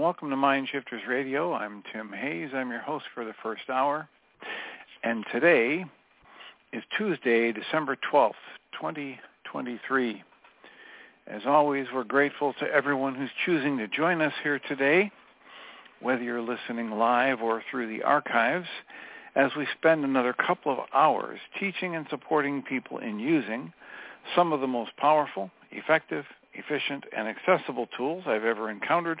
Welcome to Mind Shifters Radio. I'm Tim Hayes. I'm your host for the first hour. And today is Tuesday, December 12th, 2023. As always, we're grateful to everyone who's choosing to join us here today, whether you're listening live or through the archives, as we spend another couple of hours teaching and supporting people in using some of the most powerful, effective, efficient, and accessible tools I've ever encountered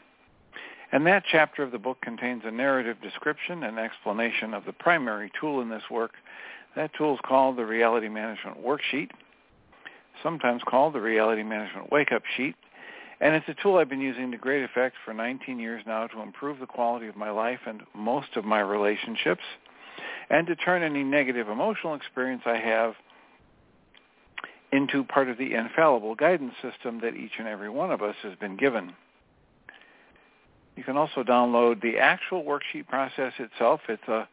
And that chapter of the book contains a narrative description and explanation of the primary tool in this work. That tool is called the Reality Management Worksheet, sometimes called the Reality Management Wake-Up Sheet. And it's a tool I've been using to great effect for 19 years now to improve the quality of my life and most of my relationships and to turn any negative emotional experience I have into part of the infallible guidance system that each and every one of us has been given. You can also download the actual worksheet process itself. It's a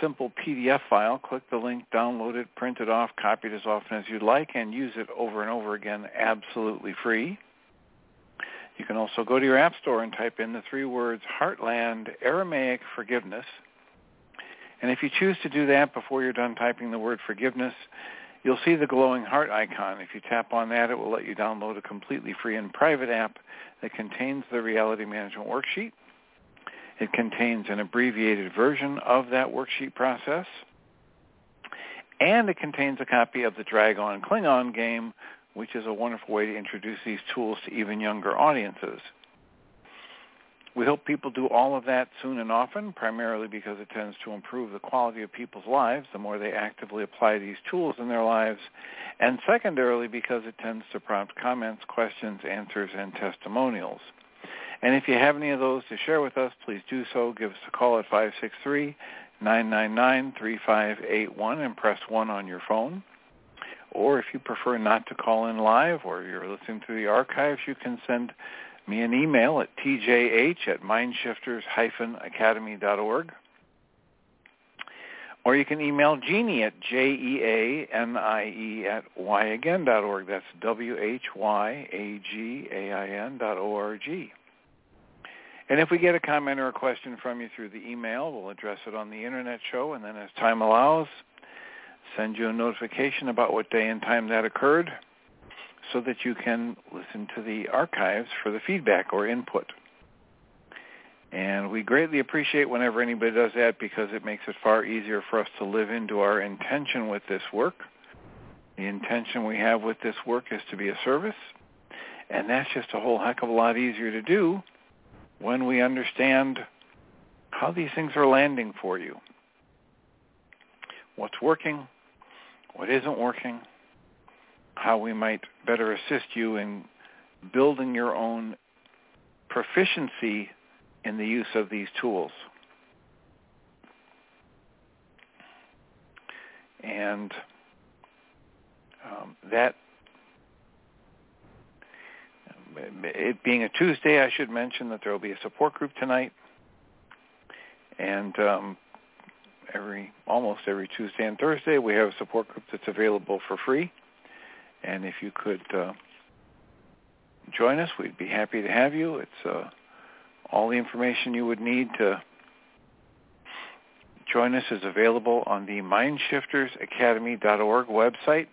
simple PDF file. Click the link, download it, print it off, copy it as often as you'd like, and use it over and over again absolutely free. You can also go to your App Store and type in the three words Heartland Aramaic Forgiveness. And if you choose to do that before you're done typing the word forgiveness, you'll see the glowing heart icon. If you tap on that, it will let you download a completely free and private app that contains the reality management worksheet. It contains an abbreviated version of that worksheet process. And it contains a copy of the Dragon Klingon game, which is a wonderful way to introduce these tools to even younger audiences. We hope people do all of that soon and often, primarily because it tends to improve the quality of people's lives the more they actively apply these tools in their lives, and secondarily because it tends to prompt comments, questions, answers, and testimonials. And if you have any of those to share with us, please do so. Give us a call at 563-999-3581 and press 1 on your phone. Or if you prefer not to call in live or you're listening to the archives, you can send me an email at tjh at mindshifters-academy.org. Or you can email Jeanie at J-E-A-N-I-E at whyagain.org. That's W-H-Y-A-G-A-I-N dot O-R-G. And if we get a comment or a question from you through the email, we'll address it on the Internet show, and then as time allows, send you a notification about what day and time that occurred so that you can listen to the archives for the feedback or input. And we greatly appreciate whenever anybody does that because it makes it far easier for us to live into our intention with this work. The intention we have with this work is to be a service, and that's just a whole heck of a lot easier to do when we understand how these things are landing for you. What's working, what isn't working, how we might better assist you in building your own proficiency in the use of these tools. And that it being a Tuesday, I should mention that there will be a support group tonight, and um, every almost every Tuesday and Thursday we have a support group that's available for free. And if you could uh, join us, we'd be happy to have you. It's uh, all the information you would need to join us is available on the MindShiftersAcademy.org website.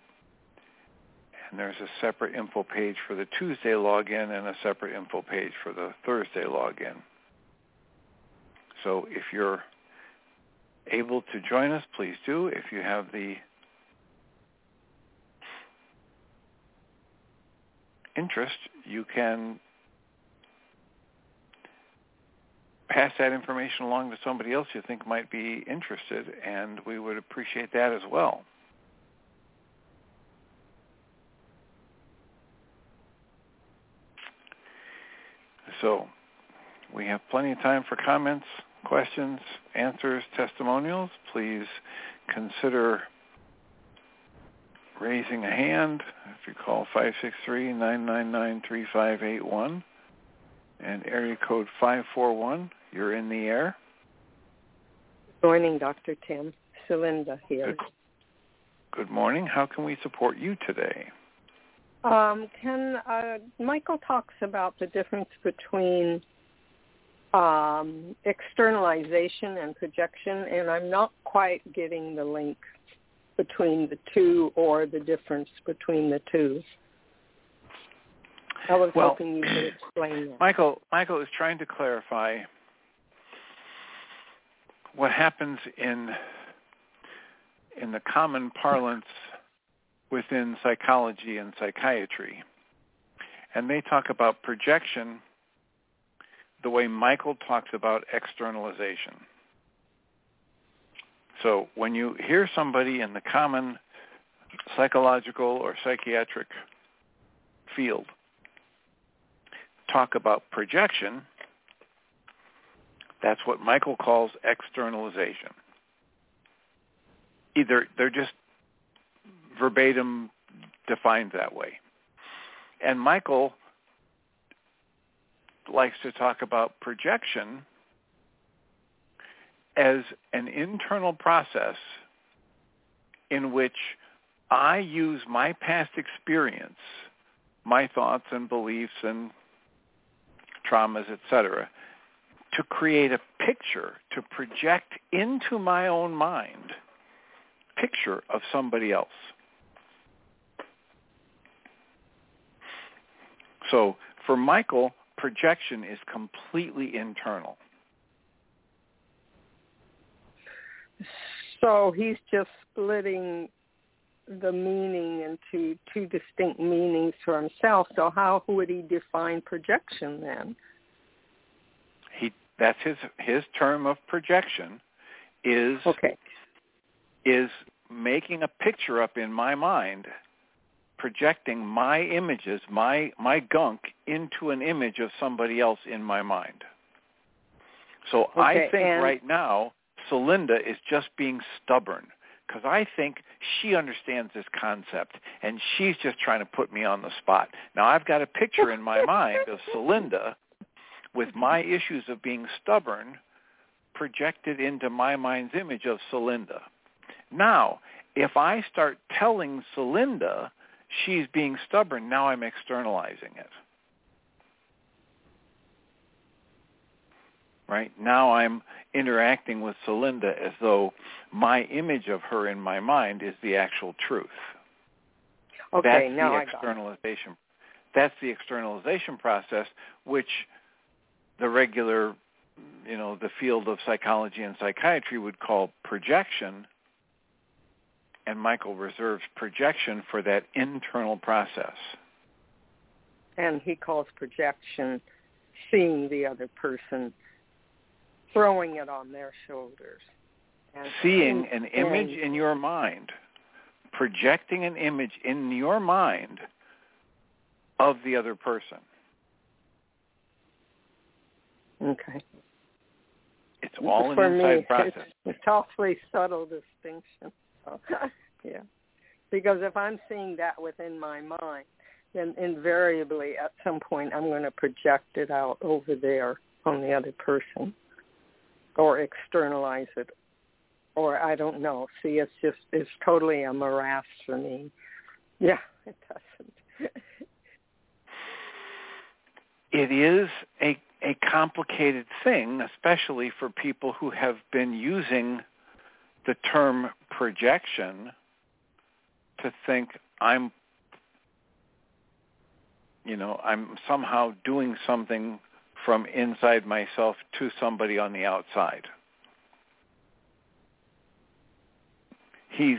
And there's a separate info page for the Tuesday login and a separate info page for the Thursday login. So if you're able to join us, please do. If you have the interest, you can pass that information along to somebody else you think might be interested, and we would appreciate that as well. So we have plenty of time for comments, questions, answers, testimonials. Please consider raising a hand if you call 563-999-3581 and area code 541. You're in the air. Good morning, Dr. Tim. Celinda here. Good, good morning. How can we support you today? Um, can uh, Michael talks about the difference between um, externalization and projection, and I'm not quite getting the link between the two or the difference between the two. I was well, hoping you could explain that. Michael, Michael is trying to clarify what happens in in the common parlance within psychology and psychiatry. And they talk about projection the way Michael talks about externalization. So when you hear somebody in the common psychological or psychiatric field talk about projection, that's what Michael calls externalization. Either they're just verbatim defined that way. And Michael likes to talk about projection as an internal process in which I use my past experience, my thoughts and beliefs and traumas, etc., to create a picture, to project into my own mind picture of somebody else. So for Michael, projection is completely internal. So he's just splitting the meaning into two distinct meanings for himself. So how would he define projection then? He that's his his term of projection is okay. is making a picture up in my mind projecting my images, my my gunk into an image of somebody else in my mind. So okay, I think right now Celinda is just being stubborn because I think she understands this concept and she's just trying to put me on the spot. Now I've got a picture in my mind of Celinda with my issues of being stubborn projected into my mind's image of Celinda. Now, if I start telling Celinda she's being stubborn, now I'm externalizing it. Right? Now I'm interacting with Celinda as though my image of her in my mind is the actual truth. Okay, That's now the I got externalization. That's the externalization process, which the regular, you know, the field of psychology and psychiatry would call projection, and Michael reserves projection for that internal process. And he calls projection seeing the other person, throwing it on their shoulders. And Seeing an image in your mind, projecting an image in your mind of the other person. Okay. It's all For an inside me, process. It's, it's awfully subtle distinction. Yeah. because if I'm seeing that within my mind, then invariably at some point I'm going to project it out over there on the other person or externalize it or I don't know. See, it's just it's totally a morass for me. Yeah, it doesn't. it is a a complicated thing, especially for people who have been using the term projection to think I'm you know, I'm somehow doing something from inside myself to somebody on the outside. He's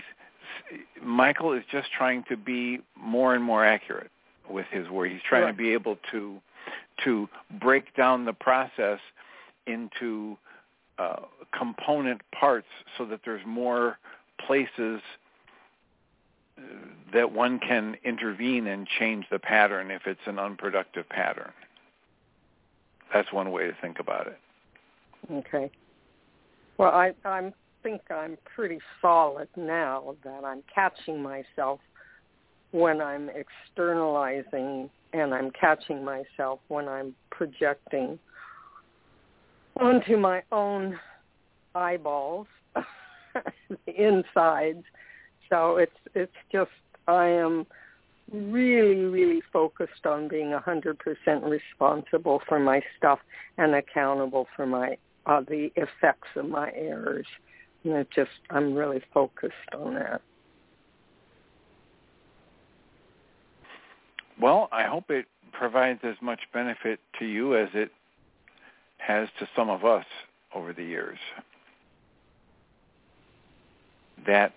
Michael is just trying to be more and more accurate with his word. He's trying to be able to to break down the process into uh, component parts so that there's more places uh, that one can intervene and change the pattern if it's an unproductive pattern. That's one way to think about it. Okay. Well, I I think I'm pretty solid now that I'm catching myself when I'm externalizing and I'm catching myself when I'm projecting onto my own eyeballs, the insides. So it's it's just I am really really focused on being 100% responsible for my stuff and accountable for my uh, the effects of my errors. And it just I'm really focused on that. Well, I hope it provides as much benefit to you as it has to some of us over the years. That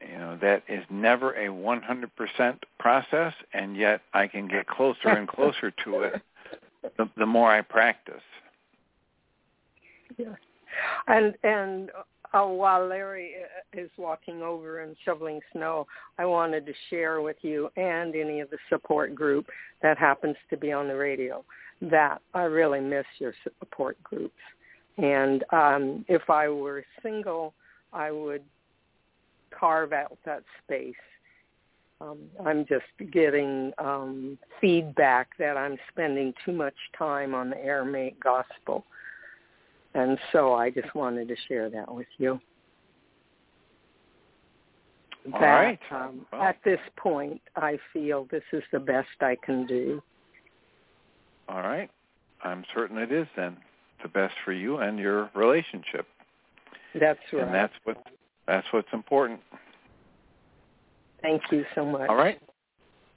you know that is never a 100% process, and yet I can get closer and closer to it the, the more I practice. Yeah, and and uh, while Larry uh, is walking over and shoveling snow, I wanted to share with you and any of the support group that happens to be on the radio that I really miss your support groups. And um, if I were single, I would carve out that space. Um, I'm just getting um, feedback that I'm spending too much time on the Aramaic gospel and so I just wanted to share that with you. All that, right. Um, well. At this point, I feel this is the best I can do. All right. I'm certain it is then the best for you and your relationship. That's right. And that's what that's what's important. Thank you so much. All right.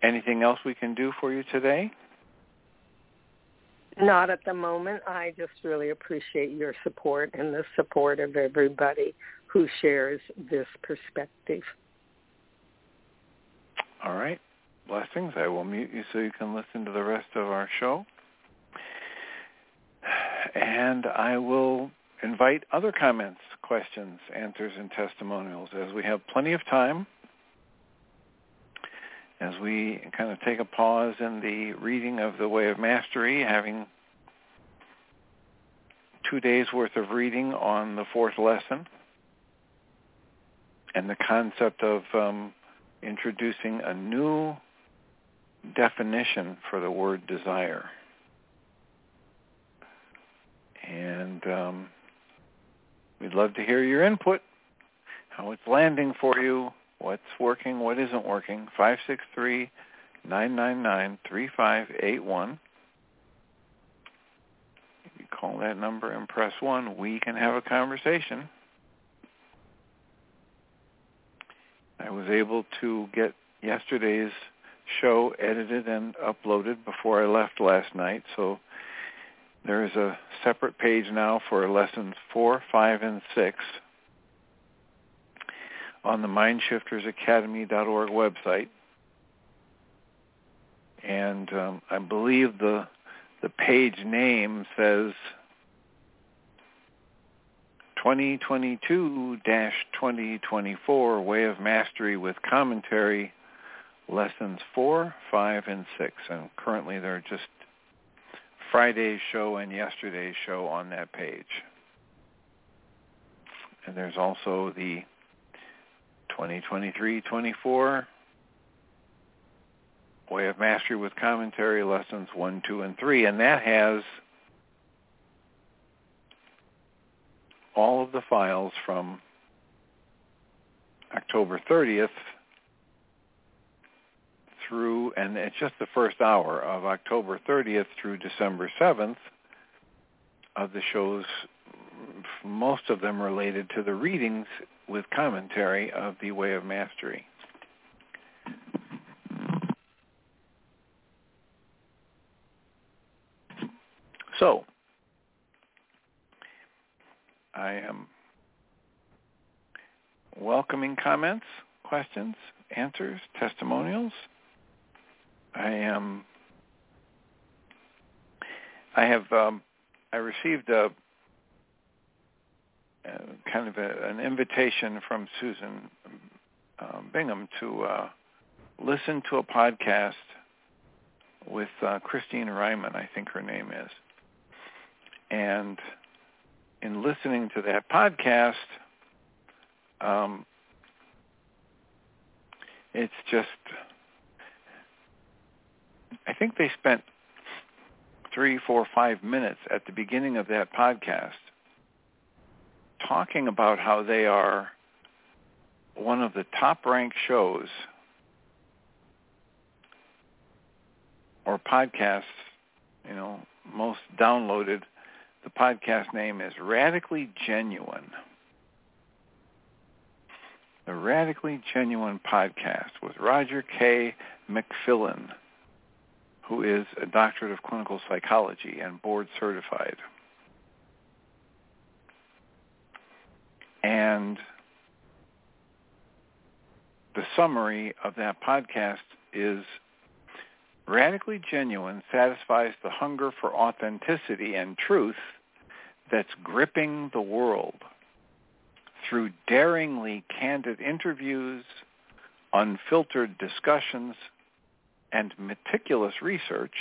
Anything else we can do for you today? Not at the moment. I just really appreciate your support and the support of everybody who shares this perspective. All right. Blessings. I will mute you so you can listen to the rest of our show. And I will invite other comments, questions, answers, and testimonials as we have plenty of time as we kind of take a pause in the reading of the Way of Mastery, having two days worth of reading on the fourth lesson and the concept of um, introducing a new definition for the word desire. And um, we'd love to hear your input, how it's landing for you, what's working, what isn't working. 563 999 3581. You call that number and press 1. We can have a conversation. I was able to get yesterday's show edited and uploaded before I left last night, so there is a separate page now for lessons 4, 5, and 6 on the mindshiftersacademy.org website. And um, I believe the the page name says 2022-2024 Way of Mastery with Commentary Lessons 4, 5, and 6. And currently there are just Friday's show and yesterday's show on that page. And there's also the 2023-24, Way of Mastery with Commentary, Lessons 1, 2, and 3. And that has all of the files from October 30th through, and it's just the first hour of October 30th through December 7th of the shows, most of them related to the readings with commentary of the Way of Mastery. So, I am welcoming comments, questions, answers, testimonials. I am. I have. Um, I received a, a kind of a, an invitation from Susan um, Bingham to uh, listen to a podcast with uh, Christine Reihman, I think her name is, and in listening to that podcast, um, it's just, I think they spent three, four, five minutes at the beginning of that podcast talking about how they are one of the top-ranked shows or podcasts, you know, most downloaded the podcast name is Radically Genuine. The Radically Genuine Podcast with Roger K. McFillin, who is a doctorate of clinical psychology and board certified. And the summary of that podcast is Radically Genuine satisfies the hunger for authenticity and truth that's gripping the world. Through daringly candid interviews, unfiltered discussions, and meticulous research,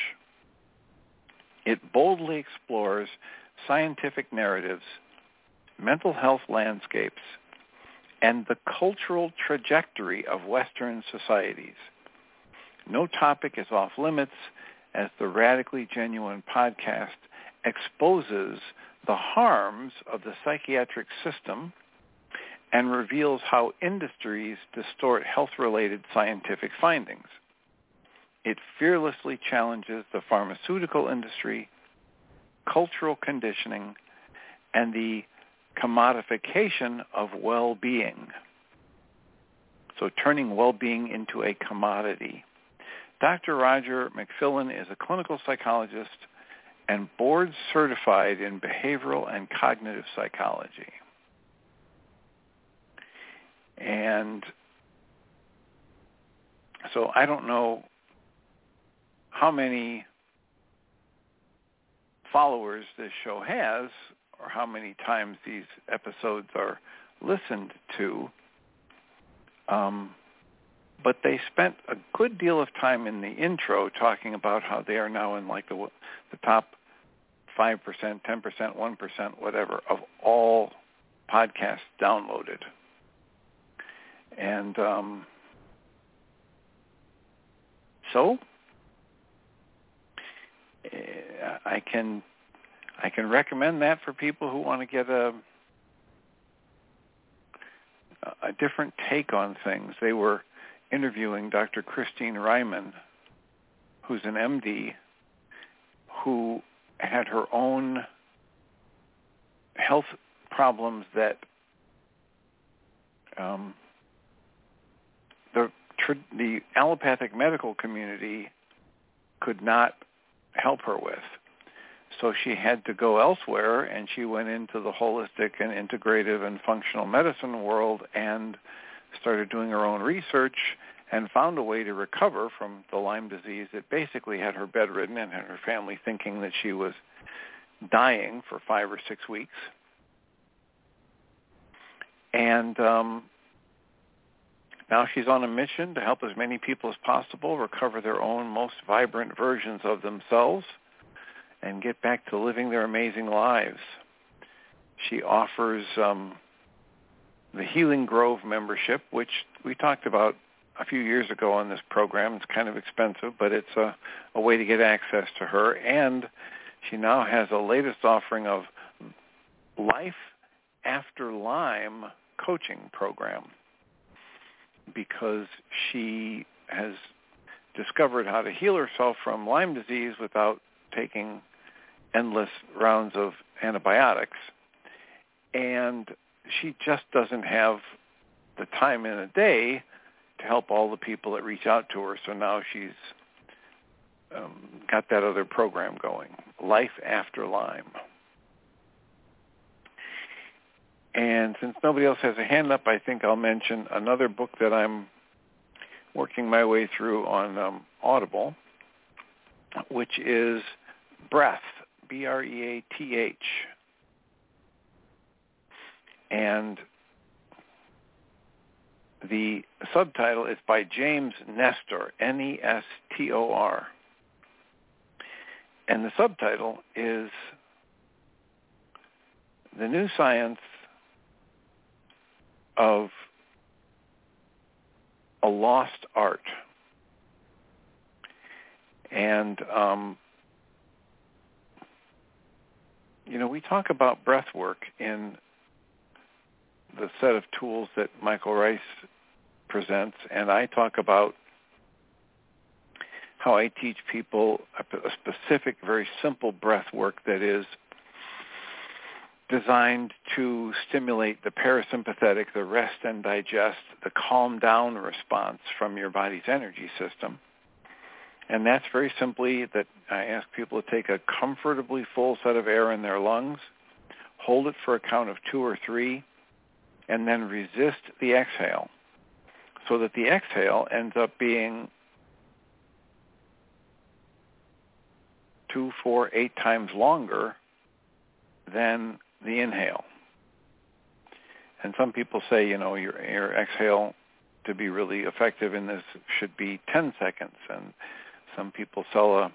it boldly explores scientific narratives, mental health landscapes, and the cultural trajectory of Western societies. No topic is off limits as the Radically Genuine podcast exposes the harms of the psychiatric system and reveals how industries distort health-related scientific findings. It fearlessly challenges the pharmaceutical industry, cultural conditioning, and the commodification of well-being. So turning well-being into a commodity. Dr. Roger McFillin is a clinical psychologist and board certified in behavioral and cognitive psychology. And so I don't know how many followers this show has or how many times these episodes are listened to. Um, but they spent a good deal of time in the intro talking about how they are now in like the the top five percent, ten percent, one percent, whatever of all podcasts downloaded, and um, so I can I can recommend that for people who want to get a a different take on things. They were interviewing Dr. Christine Reihman, who's an MD, who had her own health problems that um, the the allopathic medical community could not help her with. So she had to go elsewhere, and she went into the holistic and integrative and functional medicine world and started doing her own research and found a way to recover from the Lyme disease that basically had her bedridden and had her family thinking that she was dying for five or six weeks. And um, now she's on a mission to help as many people as possible recover their own most vibrant versions of themselves and get back to living their amazing lives. She offers um, the Healing Grove membership, which we talked about a few years ago on this program. It's kind of expensive, but it's a, a way to get access to her. And she now has a latest offering of Life After Lyme coaching program because she has discovered how to heal herself from Lyme disease without taking endless rounds of antibiotics. And she just doesn't have the time in a day to help all the people that reach out to her. So now she's um, got that other program going, Life After Lyme. And since nobody else has a hand up, I think I'll mention another book that I'm working my way through on um, Audible, which is Breath, B-R-E-A-T-H. And the subtitle is by James Nestor, N-E-S-T-O-R. And the subtitle is The New Science of a Lost Art. And, um, you know, we talk about breath work in the set of tools that Michael Ryce presents, and I talk about how I teach people a, a specific, very simple breath work that is designed to stimulate the parasympathetic, the rest and digest, the calm down response from your body's energy system. And that's very simply that I ask people to take a comfortably full set of air in their lungs, hold it for a count of two or three, and then resist the exhale so that the exhale ends up being two, four, eight times longer than the inhale. And some people say, you know, your, your exhale to be really effective in this should be 10 seconds. And some people sell a,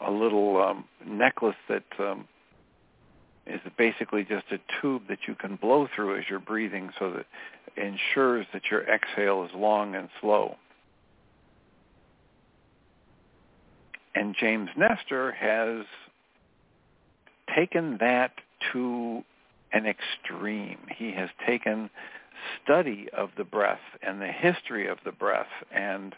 a little um, necklace that um, is basically just a tube that you can blow through as you're breathing so that ensures that your exhale is long and slow. And James Nestor has taken that to an extreme. He has taken study of the breath and the history of the breath and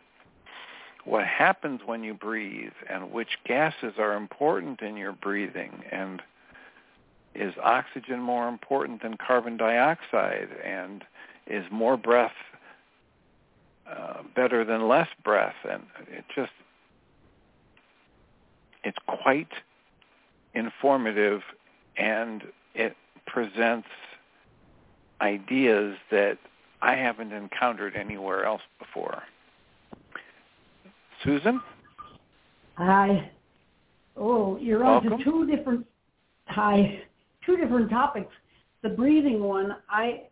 what happens when you breathe and which gases are important in your breathing and is oxygen more important than carbon dioxide and is more breath uh, better than less breath and it just it's quite informative and it presents ideas that I haven't encountered anywhere else before. Susan? Hi. Oh, you're on to two different hi, two different topics. The breathing one, I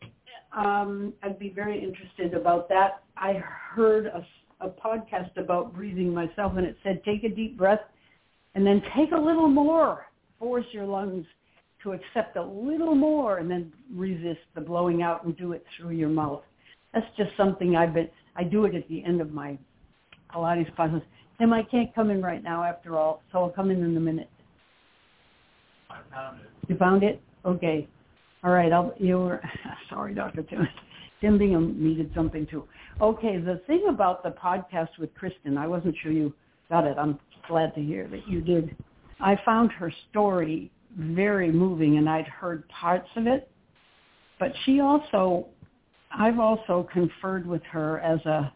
um, I'd be very interested about that. I heard a, a podcast about breathing myself, and it said take a deep breath and then take a little more. Force your lungs to accept a little more and then resist the blowing out and do it through your mouth. That's just something I've been, I do it at the end of my Pilates classes. Tim, I can't come in right now after all, so I'll come in in a minute. I found it. You found it? Okay. All right. I'll, you were, sorry, Dr. Tim. Tim Bingham needed something too. Okay. The thing about the podcast with Kristin, I wasn't sure you got it. I'm glad to hear that you did. I found her story very moving and I'd heard parts of it. But she also, I've also conferred with her as a,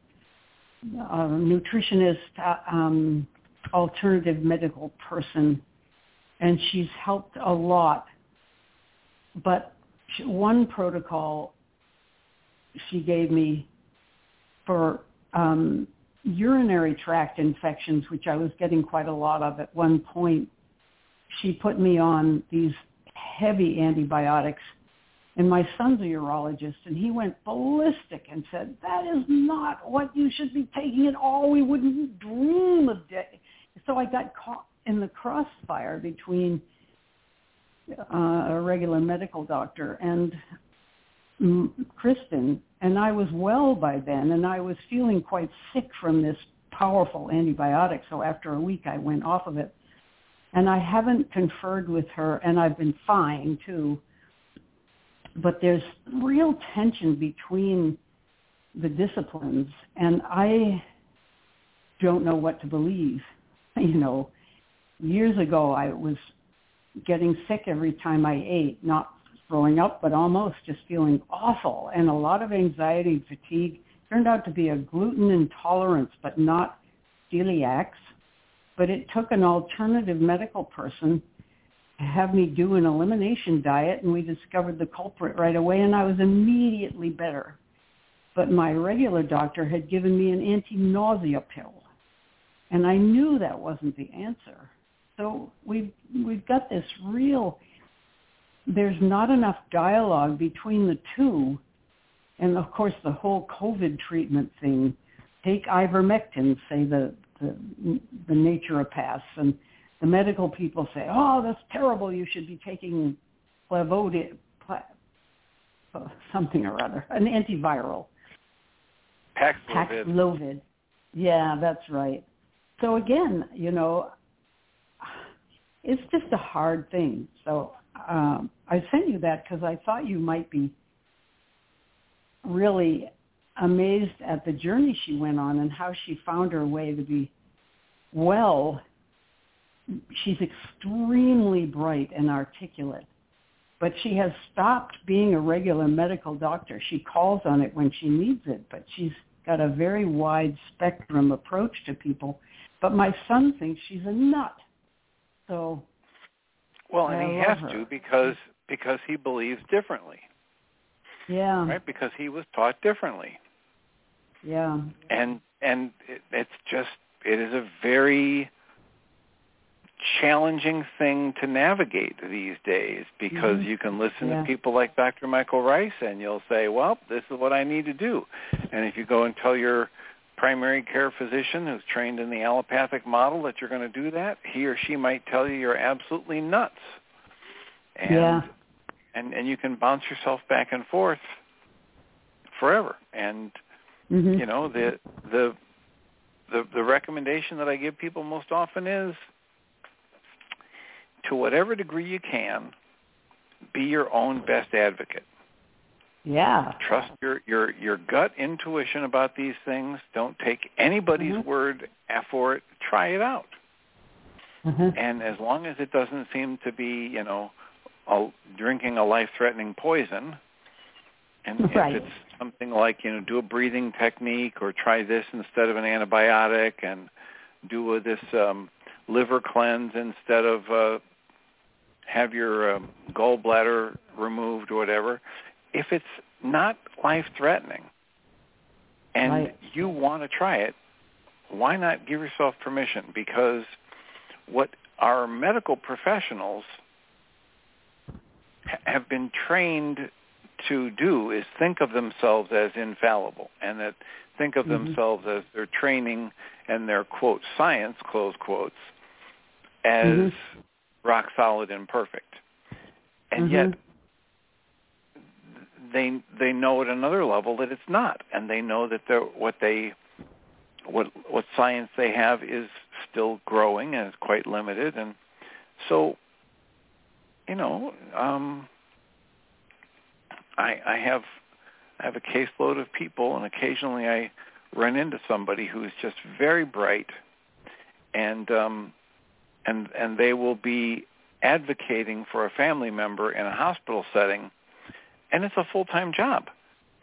a nutritionist, uh, um, alternative medical person, and she's helped a lot. But one protocol she gave me for um, urinary tract infections, which I was getting quite a lot of at one point, she put me on these heavy antibiotics. And my son's a urologist, and he went ballistic and said, that is not what you should be taking at all. We wouldn't dream of it. So I got caught in the crossfire between uh, a regular medical doctor and Kristin, and I was well by then, and I was feeling quite sick from this powerful antibiotic. So after a week, I went off of it, and I haven't conferred with her, and I've been fine too. But there's real tension between the disciplines, and I don't know what to believe. You know, years ago I was getting sick every time I ate, not throwing up, but almost just feeling awful and a lot of anxiety and fatigue. Turned out to be a gluten intolerance, but not celiacs. But it took an alternative medical person have me do an elimination diet, and we discovered the culprit right away, and I was immediately better. But my regular doctor had given me an anti-nausea pill, and I knew that wasn't the answer. So we've we've got this real there's not enough dialogue between the two. And of course, the whole COVID treatment thing, take ivermectin, say the, the, the naturopaths, and the medical people say, oh, that's terrible, you should be taking Plavodi, pla, something or other, an antiviral. Paxlovid. Paxlovid. Yeah, that's right. So again, you know, it's just a hard thing. So um, I sent you that because I thought you might be really amazed at the journey she went on and how she found her way to be well. She's extremely bright and articulate, but she has stopped being a regular medical doctor. She calls on it when she needs it, but she's got a very wide spectrum approach to people. But my son thinks she's a nut. So well, and I he has her. to because because he believes differently. Yeah. Right? Because he was taught differently. Yeah. And and it, it's just it is a very challenging thing to navigate these days because mm-hmm. you can listen yeah. to people like Dr. Michael Ryce and you'll say, "Well, this is what I need to do." And if you go and tell your primary care physician who's trained in the allopathic model that you're going to do that, he or she might tell you you're absolutely nuts. And yeah. and and you can bounce yourself back and forth forever. And mm-hmm. you know, the the the the recommendation that I give people most often is to whatever degree you can, be your own best advocate. Yeah. Trust your your your gut intuition about these things. Don't take anybody's mm-hmm. word for it. Try it out. Mm-hmm. And as long as it doesn't seem to be, you know, a, drinking a life-threatening poison, and right. if it's something like, you know, do a breathing technique or try this instead of an antibiotic, and do a, this um, liver cleanse instead of uh, have your um, gallbladder removed or whatever if it's not life threatening and right. you want to try it, why not give yourself permission? Because what our medical professionals ha- have been trained to do is think of themselves as infallible and that think of mm-hmm. themselves as their training and their quote science close quotes as mm-hmm. Rock solid and perfect. And mm-hmm. yet they they know at another level that it's not, and they know that they're, what they what what science they have is still growing and is quite limited, and so you know um, I I have I have a caseload of people, and occasionally I run into somebody who's just very bright, and um, and and they will be advocating for a family member in a hospital setting and it's a full-time job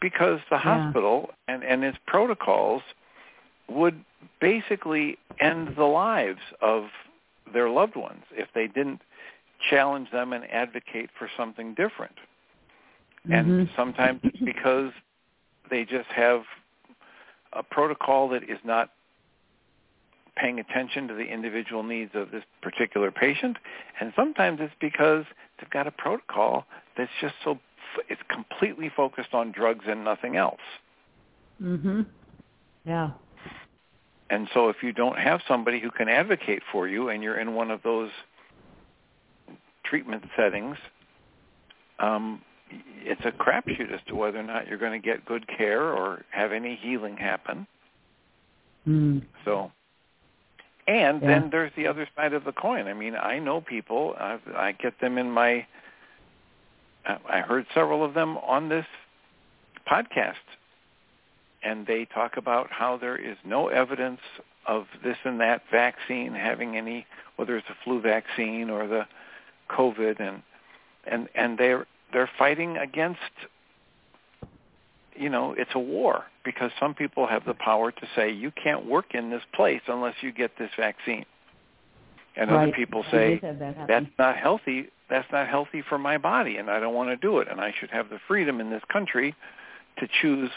because the yeah. hospital and, and its protocols would basically end the lives of their loved ones if they didn't challenge them and advocate for something different. Mm-hmm. And sometimes it's because they just have a protocol that is not paying attention to the individual needs of this particular patient. And sometimes it's because they've got a protocol that's just so it's completely focused on drugs and nothing else. Mhm. Yeah. And so if you don't have somebody who can advocate for you and you're in one of those treatment settings, um, it's a crapshoot as to whether or not you're going to get good care or have any healing happen. Mm. So, and Yeah. then there's the other side of the coin. I mean, I know people. I, I get them in my. I I heard several of them on this podcast, and they talk about how there is no evidence of this and that vaccine having any, whether it's the flu vaccine or the COVID, and and and they're they're fighting against you know it's a war because some people have the power to say you can't work in this place unless you get this vaccine. And other people say that that's not healthy. That's not healthy for my body and I don't want to do it and I should have the freedom in this country to choose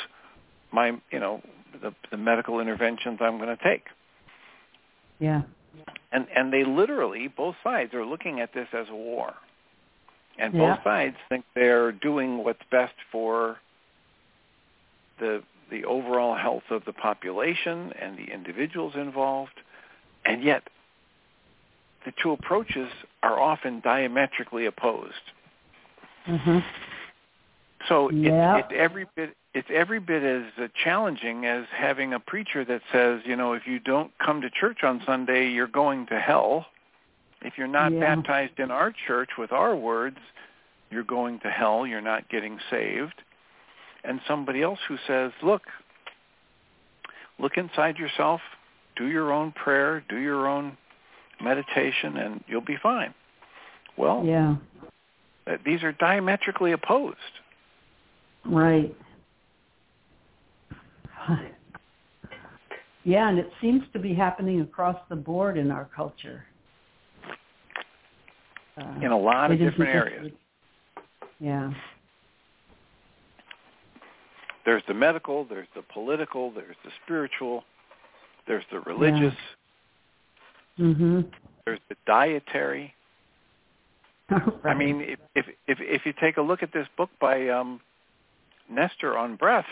my you know the, the medical interventions I'm going to take. Yeah. and and they literally both sides are looking at this as a war. And Yeah. both sides think they're doing what's best for the the overall health of the population and the individuals involved and yet the two approaches are often diametrically opposed Mhm. so Yeah. it's, it's every bit it's every bit as uh, challenging as having a preacher that says, you know, if you don't come to church on Sunday, you're going to hell. If you're not Yeah. baptized in our church with our words, you're going to hell. You're not getting saved. And somebody else who says, look, look inside yourself, do your own prayer, do your own meditation, and you'll be fine. Well, Yeah. uh, these are diametrically opposed. Right. Yeah, and it seems to be happening across the board in our culture. Uh, in a lot of different areas. Yeah. There's the medical, there's the political, there's the spiritual, there's the religious, Mhm. there's the dietary. I mean, if, if if if you take a look at this book by um Nestor on breath,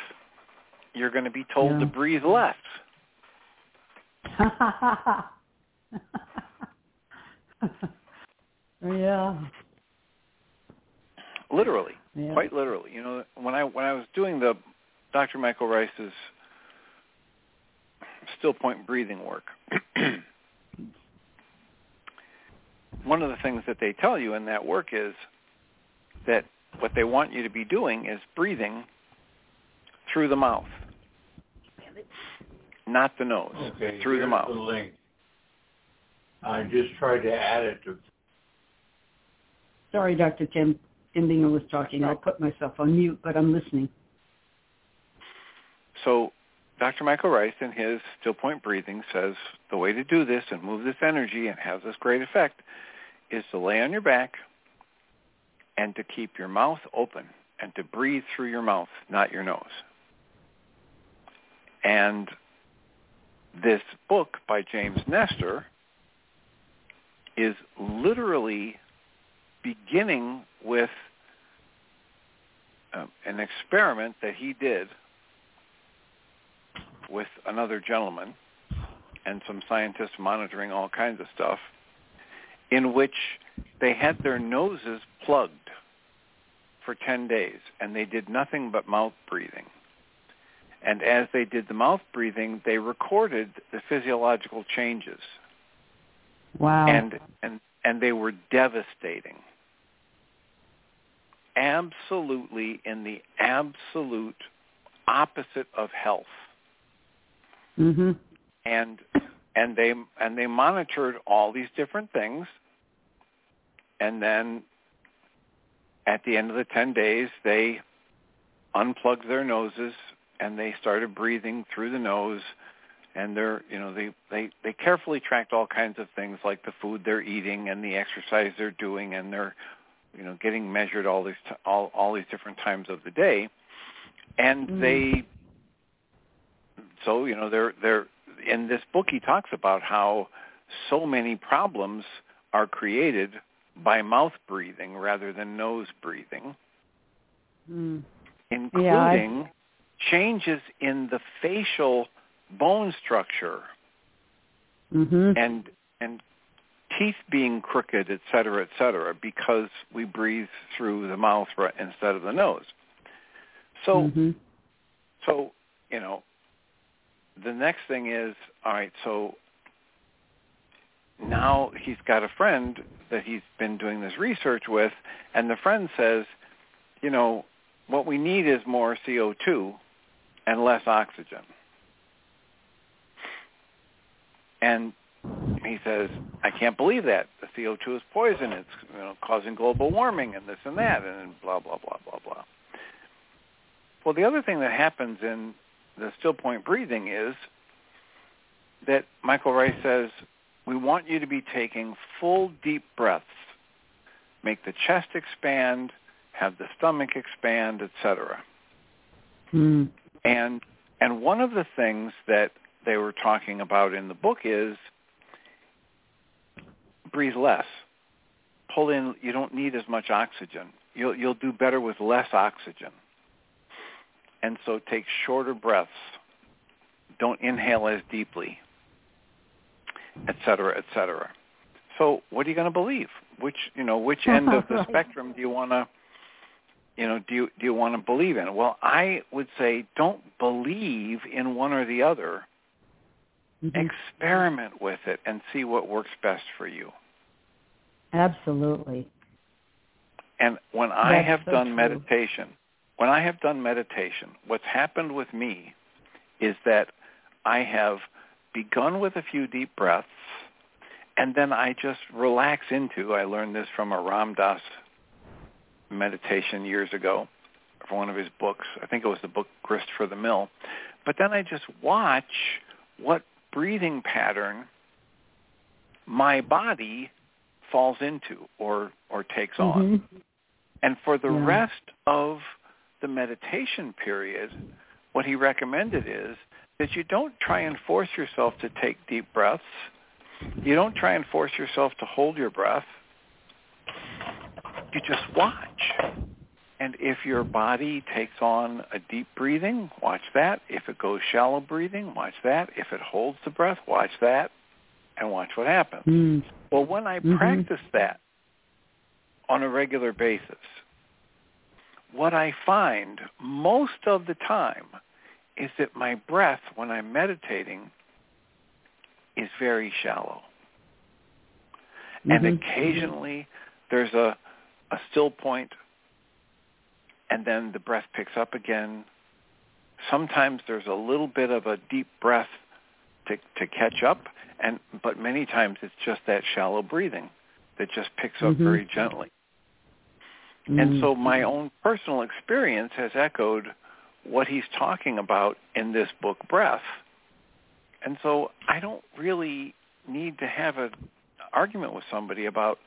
you're going to be told Yeah. to breathe less. yeah. Literally, Yeah. quite literally. You know, when I when I was doing the Dr. Michael Ryce's still point breathing work, one of the things that they tell you in that work is that what they want you to be doing is breathing through the mouth, not the nose, Okay, through the here's mouth. the link. I just tried to add it to. Sorry, Dr. Tim. Indinger was talking. I'll put myself on mute, but I'm listening. So Dr. Michael Ryce in his still point breathing says the way to do this and move this energy and have this great effect is to lay on your back and to keep your mouth open and to breathe through your mouth, not your nose. And this book by James Nestor is literally beginning with uh, an experiment that he did with another gentleman and some scientists monitoring all kinds of stuff in which they had their noses plugged for 10 days and they did nothing but mouth breathing. And as they did the mouth breathing, they recorded the physiological changes Wow. and and and they were devastating. Absolutely in the absolute opposite of health. Mhm. and and they and they monitored all these different things and then at the end of the 10 days they unplugged their noses and they started breathing through the nose and they're you know they they they carefully tracked all kinds of things like the food they're eating and the exercise they're doing and they're you know getting measured all these t- all all these different times of the day and Mm. they so you know they're they're in this book he talks about how so many problems are created by mouth breathing rather than nose breathing Mm. including changes in the facial bone structure Mhm. and and teeth being crooked, et cetera, et cetera, because we breathe through the mouth instead of the nose. So, mm-hmm. so you know, the next thing is all right. So now he's got a friend that he's been doing this research with, and the friend says, you know, what we need is more CO2 and less oxygen. And he says, I can't believe that. The CO2 is poison. It's you know, causing global warming and this and that and blah, blah, blah, blah, blah. Well, the other thing that happens in the still point breathing is that Michael Ryce says, we want you to be taking full deep breaths. Make the chest expand, have the stomach expand, etc. Mm. And and one of the things that they were talking about in the book is breathe less. Pull in you don't need as much oxygen. You'll you'll do better with less oxygen. And so take shorter breaths. Don't inhale as deeply, et cetera, et cetera. So what are you going to believe? Which you know, which end of the spectrum do you want to, you know, do you do you want to believe in? Well, I would say don't believe in one or the other. Mm-hmm. Experiment with it and see what works best for you. Absolutely. And when That's I have so done true. meditation, when I have done meditation, what's happened with me is that I have begun with a few deep breaths, and then I just relax into, I learned this from a Ram Dass meditation years ago, from one of his books. I think it was the book Grist for the Mill. But then I just watch what breathing pattern my body falls into or or takes Mm-hmm. on. And for the Yeah. rest of the meditation period, what he recommended is that you don't try and force yourself to take deep breaths. You don't try and force yourself to hold your breath. You just watch. And if your body takes on a deep breathing, watch that. If it goes shallow breathing, watch that. If it holds the breath, watch that and watch what happens. Mm. Well, when I Mhm. practice that on a regular basis, what I find most of the time is that my breath when I'm meditating is very shallow. And Mhm. occasionally there's a, a still point and then the breath picks up again. Sometimes there's a little bit of a deep breath to, to catch up and but many times it's just that shallow breathing that just picks up Mhm. very gently. And Mm. so my own personal experience has echoed what he's talking about in this book, Breath. And so I don't really need to have an argument with somebody about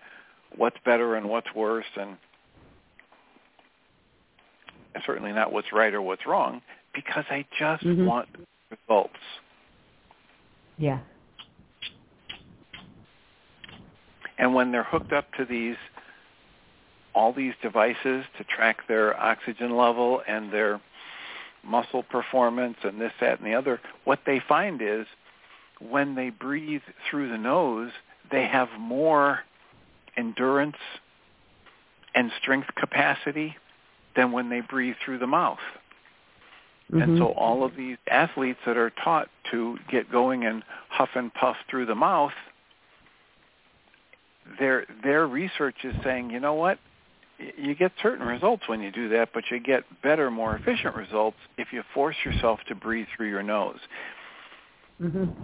what's better and what's worse and certainly not what's right or what's wrong because I just Mhm. want results. Yeah. And when they're hooked up to these all these devices to track their oxygen level and their muscle performance and this, that, and the other, what they find is when they breathe through the nose, they have more endurance and strength capacity than when they breathe through the mouth. And Mhm. so all of these athletes that are taught to get going and huff and puff through the mouth, their their research is saying, you know what? You get certain results when you do that, but you get better, more efficient results if you force yourself to breathe through your nose. Mhm.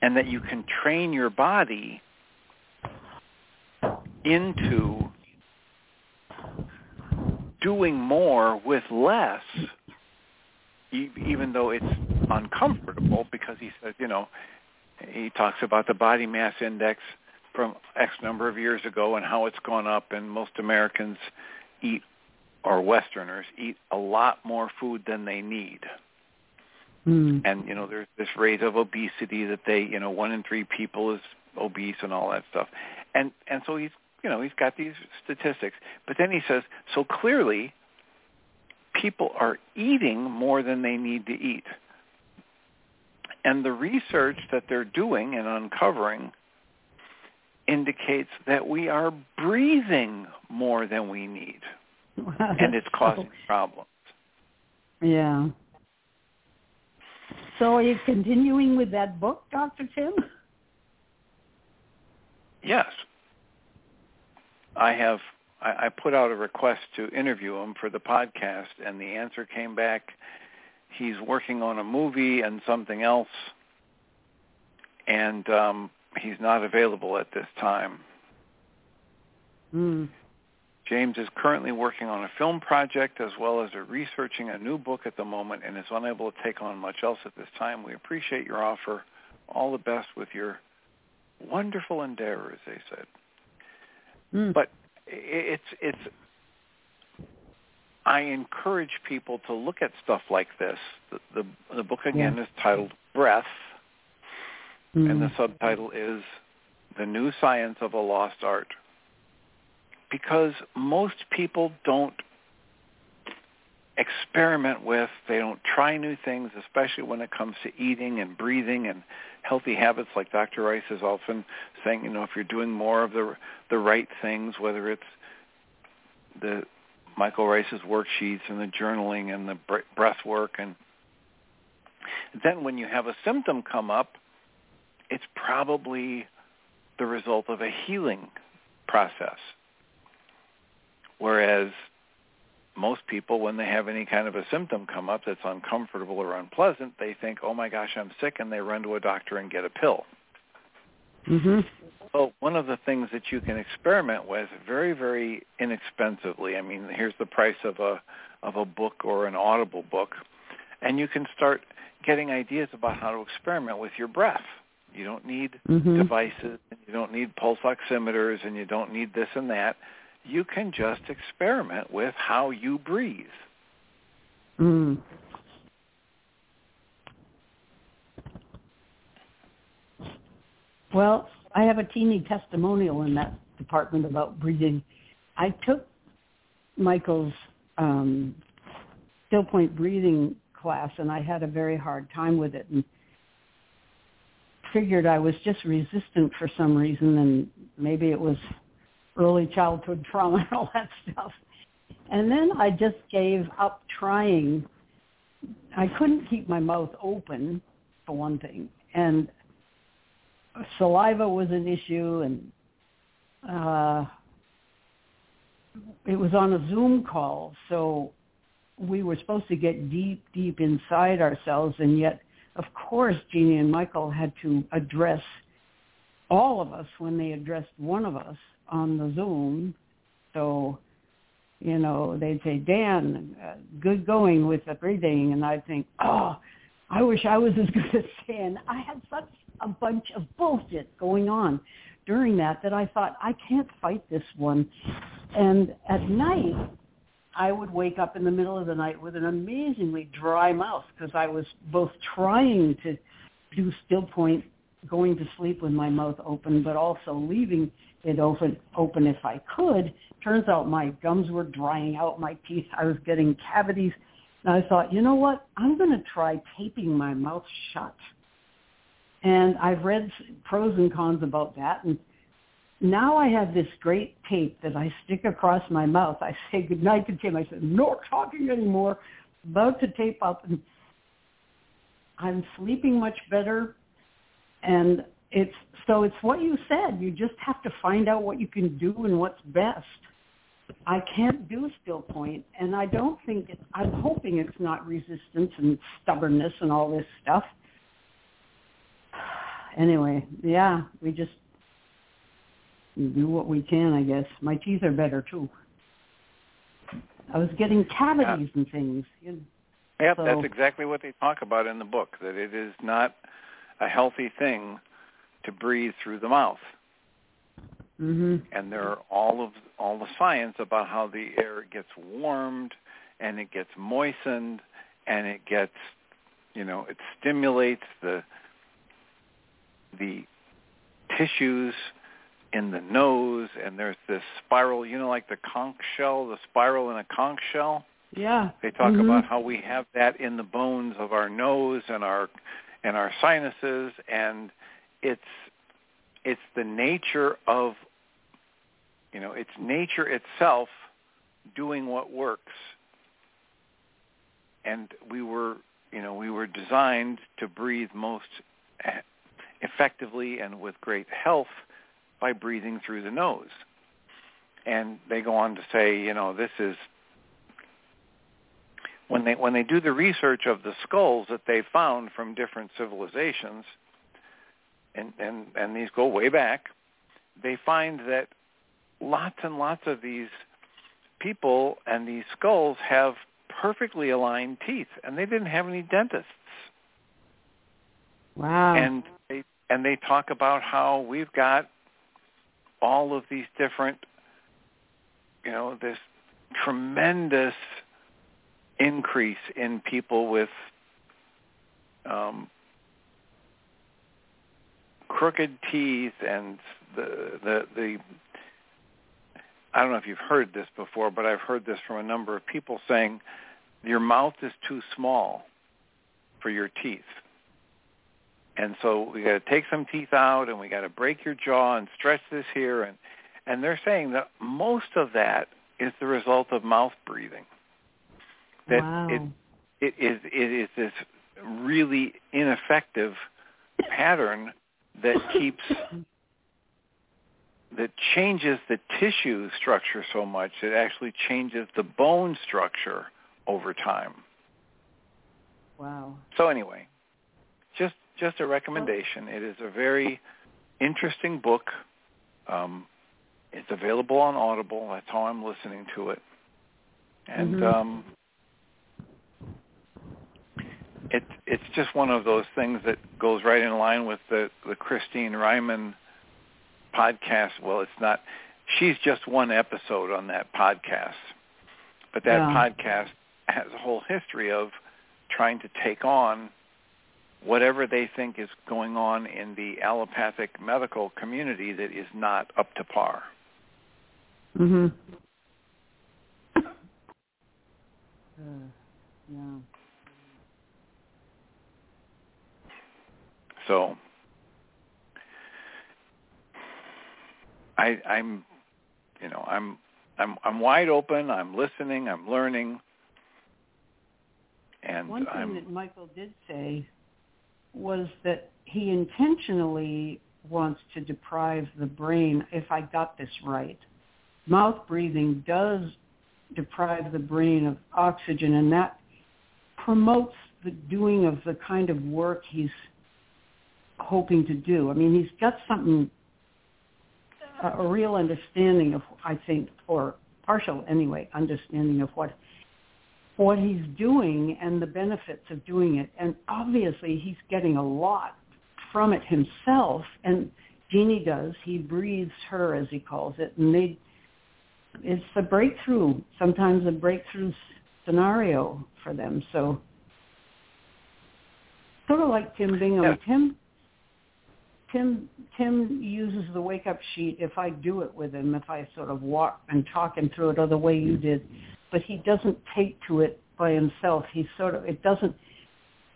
And that you can train your body into doing more with less even though it's uncomfortable because he says, you know, he talks about the body mass index from X number of years ago and how it's gone up and most Americans eat or Westerners eat a lot more food than they need. Mm. And, you know, there's this rate of obesity that they, you know, one in three people is obese and all that stuff. And and so he's you know, he's got these statistics. But then he says, so clearly people are eating more than they need to eat. And the research that they're doing and uncovering indicates that we are breathing more than we need, and it's causing problems. Yeah. So are you continuing with that book, Dr. Tim? Yes. I have I, I put out a request to interview him for the podcast and the answer came back he's working on a movie and something else and um he's not available at this time. Mm. James is currently working on a film project as well as researching a new book at the moment and is unable to take on much else at this time. We appreciate your offer. All the best with your wonderful endeavor, as they said. Mm. But it's it's. I encourage people to look at stuff like this. The the, the book again yeah. is titled Breath, mm. and the subtitle is The New Science of a Lost Art. Because most people don't experiment with, they don't try new things, especially when it comes to eating and breathing and healthy habits like Dr. Ryce is often saying, you know, if you're doing more of the the right things, whether it's the Michael Ryce's worksheets and the journaling and the breath work and then when you have a symptom come up, it's probably the result of a healing process. Whereas most people, when they have any kind of a symptom come up that's uncomfortable or unpleasant, they think, "Oh my gosh, I'm sick," and they run to a doctor and get a pill. Mm-hmm. Well, one of the things that you can experiment with very, very inexpensively. I mean, here's the price of a of a book or an Audible book, and you can start getting ideas about how to experiment with your breath. You don't need mm-hmm. devices, and you don't need pulse oximeters, and you don't need this and that you can just experiment with how you breathe. Mm. Well, I have a teeny testimonial in that department about breathing. I took Michael's um, still point breathing class, and I had a very hard time with it, and figured I was just resistant for some reason, and maybe it was early childhood trauma and all that stuff. And then I just gave up trying. I couldn't keep my mouth open, for one thing, and saliva was an issue, and uh, it was on a Zoom call, so we were supposed to get deep, deep inside ourselves, and yet, of course, Jeanie and Michael had to address all of us when they addressed one of us on the Zoom. So, you know, they'd say, Dan, uh, good going with the breathing. And I'd think, oh, I wish I was as good as Dan. I had such a bunch of bullshit going on during that that I thought, I can't fight this one. And at night, I would wake up in the middle of the night with an amazingly dry mouth because I was both trying to do still point, going to sleep with my mouth open, but also leaving it open open if I could. Turns out my gums were drying out, my teeth, I was getting cavities. And I thought, you know what? I'm going to try taping my mouth shut. And I've read pros and cons about that. And now I have this great tape that I stick across my mouth. I say goodnight to Tim. I said, no talking anymore. About to tape up. And I'm sleeping much better. And it's so it's what you said. You just have to find out what you can do and what's best. I can't do still point, and I don't think it, I'm hoping it's not resistance and stubbornness and all this stuff. Anyway, yeah, we just do what we can, I guess. My teeth are better too. I was getting cavities yeah. and things. You know, yep, so. that's exactly what they talk about in the book. That it is not a healthy thing to breathe through the mouth. Mm-hmm. And there are all of all the science about how the air gets warmed and it gets moistened and it gets you know it stimulates the the tissues in the nose and there's this spiral you know like the conch shell the spiral in a conch shell? Yeah. They talk mm-hmm. about how we have that in the bones of our nose and our and our sinuses and it's it's the nature of you know it's nature itself doing what works. And we were you know we were designed to breathe most effectively and with great health by breathing through the nose. And they go on to say you know this is when they when they do the research of the skulls that they found from different civilizations and and and these go way back they find that lots and lots of these people and these skulls have perfectly aligned teeth and they didn't have any dentists. Wow. And they and they talk about how we've got all of these different you know this tremendous increase in people with um, crooked teeth and the the the I don't know if you've heard this before, but I've heard this from a number of people saying your mouth is too small for your teeth. And so we got to take some teeth out and we got to break your jaw and stretch this here and and they're saying that most of that is the result of mouth breathing. That wow. it it is it is this really ineffective pattern that keeps that changes the tissue structure so much it actually changes the bone structure over time. Wow. So anyway, just just a recommendation. It is a very interesting book. Um, it's available on Audible. That's how I'm listening to it. And mm-hmm. um, it, it's just one of those things that goes right in line with the, the Kristin Reihman podcast. Well, it's not. She's just one episode on that podcast, but that yeah. podcast has a whole history of trying to take on whatever they think is going on in the allopathic medical community that is not up to par. Mhm. Uh, yeah. So I, I'm, you know, I'm, I'm, I'm wide open. I'm listening. I'm learning. And one thing I'm, that Michael did say was that he intentionally wants to deprive the brain. If I got this right, mouth breathing does deprive the brain of oxygen, and that promotes the doing of the kind of work he's hoping to do. I mean, he's got something, a, real understanding of, I think, or partial anyway, understanding of what what he's doing and the benefits of doing it. And obviously, he's getting a lot from it himself. And Jeanie does. He breathes her, as he calls it, and they. It's a breakthrough. Sometimes a breakthrough scenario for them. So, sort of like Tim Bingham. Yeah. Tim Tim Tim uses the wake up sheet if I do it with him, if I sort of walk and talk him through it or the way you did. But he doesn't take to it by himself. He sort of it doesn't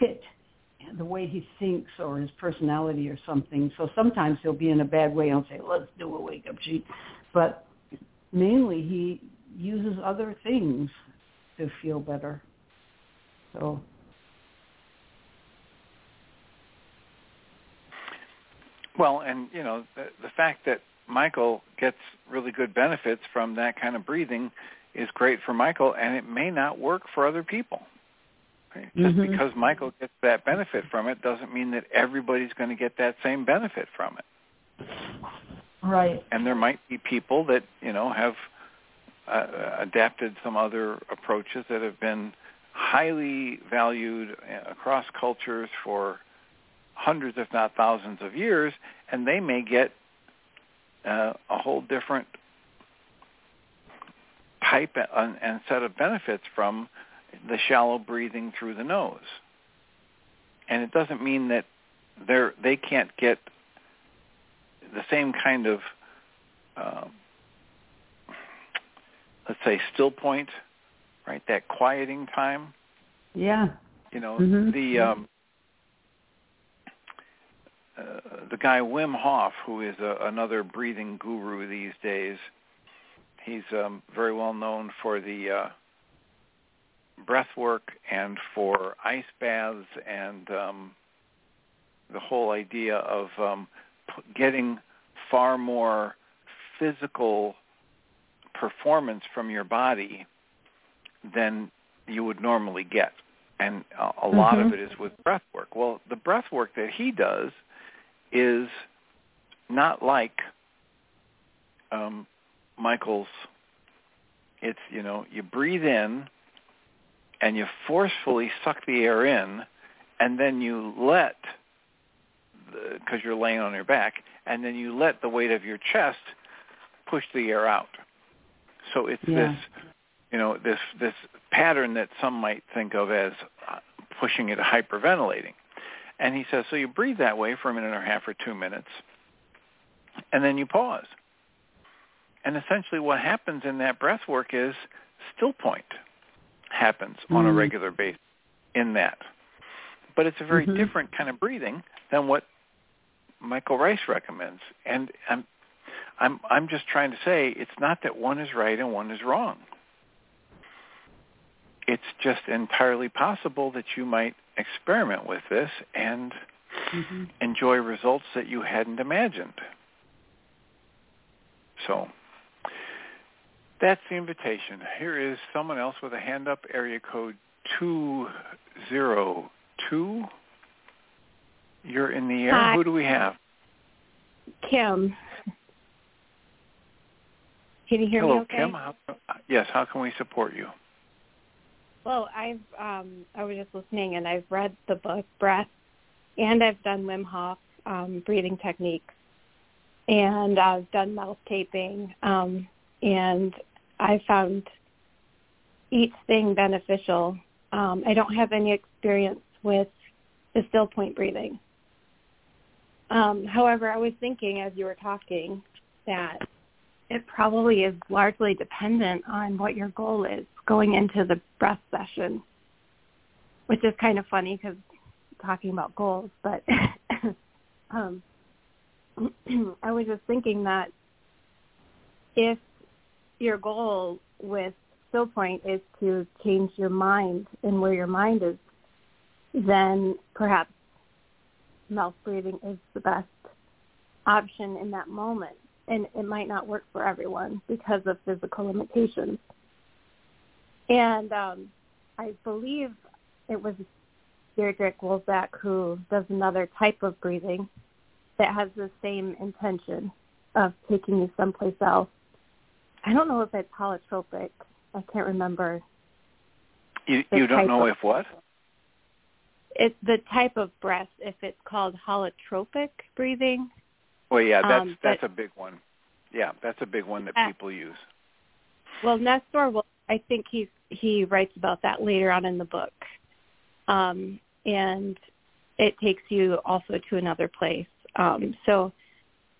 fit the way he thinks or his personality or something. So sometimes he'll be in a bad way and say, Let's do a wake up sheet but mainly he uses other things to feel better. So Well, and you know the, the fact that Michael gets really good benefits from that kind of breathing is great for Michael, and it may not work for other people. Okay? Just Mhm. because Michael gets that benefit from it doesn't mean that everybody's going to get that same benefit from it. right. And there might be people that you know have uh, adapted some other approaches that have been highly valued uh, across cultures for hundreds, if not thousands of years, and they may get uh, a whole different type and, and set of benefits from the shallow breathing through the nose. And it doesn't mean that they're they can't get the same kind of um, let's say still point, right? That quieting time. Yeah. You know, Mhm. the um, uh, the guy Wim Hof, who is a, another breathing guru these days, he's um, very well known for the uh, breath work and for ice baths and um, the whole idea of um, p- getting far more physical performance from your body than you would normally get. And a, a lot Mhm. of it is with breath work. Well, the breath work that he does is not like um, Michael's. It's, you know, you breathe in and you forcefully suck the air in and then you let, because you're laying on your back, and then you let the weight of your chest push the air out. So it's Yeah. this, you know, this this pattern that some might think of as uh, pushing it hyperventilating. And he says, so you breathe that way for a minute and a half or two minutes, and then you pause. And essentially what happens in that breath work is still point happens on a Mm. regular basis in that. But it's a very Mhm. different kind of breathing than what Michael Ryce recommends. And I'm I'm I'm just trying to say it's not that one is right and one is wrong. It's just entirely possible that you might experiment with this and Mhm. enjoy results that you hadn't imagined. So that's the invitation. Here is someone else with a hand up, area code 202. You're in the air. Hi. Who do we have? Kim. Can you hear Hello, me okay? Kim. How, yes, how can we support you? Well, I've um I was just listening and I've read the book Breath and I've done Wim Hof um breathing techniques and I've done mouth taping um and I found each thing beneficial. Um I don't have any experience with the still point breathing. Um however, I was thinking as you were talking that it probably is largely dependent on what your goal is going into the breath session, which is kind of funny because talking about goals, but um, I was just thinking that if your goal with still point is to change your mind and where your mind is, then perhaps mouth breathing is the best option in that moment and it might not work for everyone because of physical limitations. And um, I believe it was Deirdre Wolzak who does another type of breathing that has the same intention of taking you someplace else. I don't know if it's holotropic. I can't remember. You, you don't know of- if what? It's the type of breath, if it's called holotropic breathing. Well, yeah, that's Um, that's but- a big one. Yeah, that's a big one that Uh, people use. Well, Nestor will. I think he's he writes about that later on in the book, um, and it takes you also to another place. Um, so,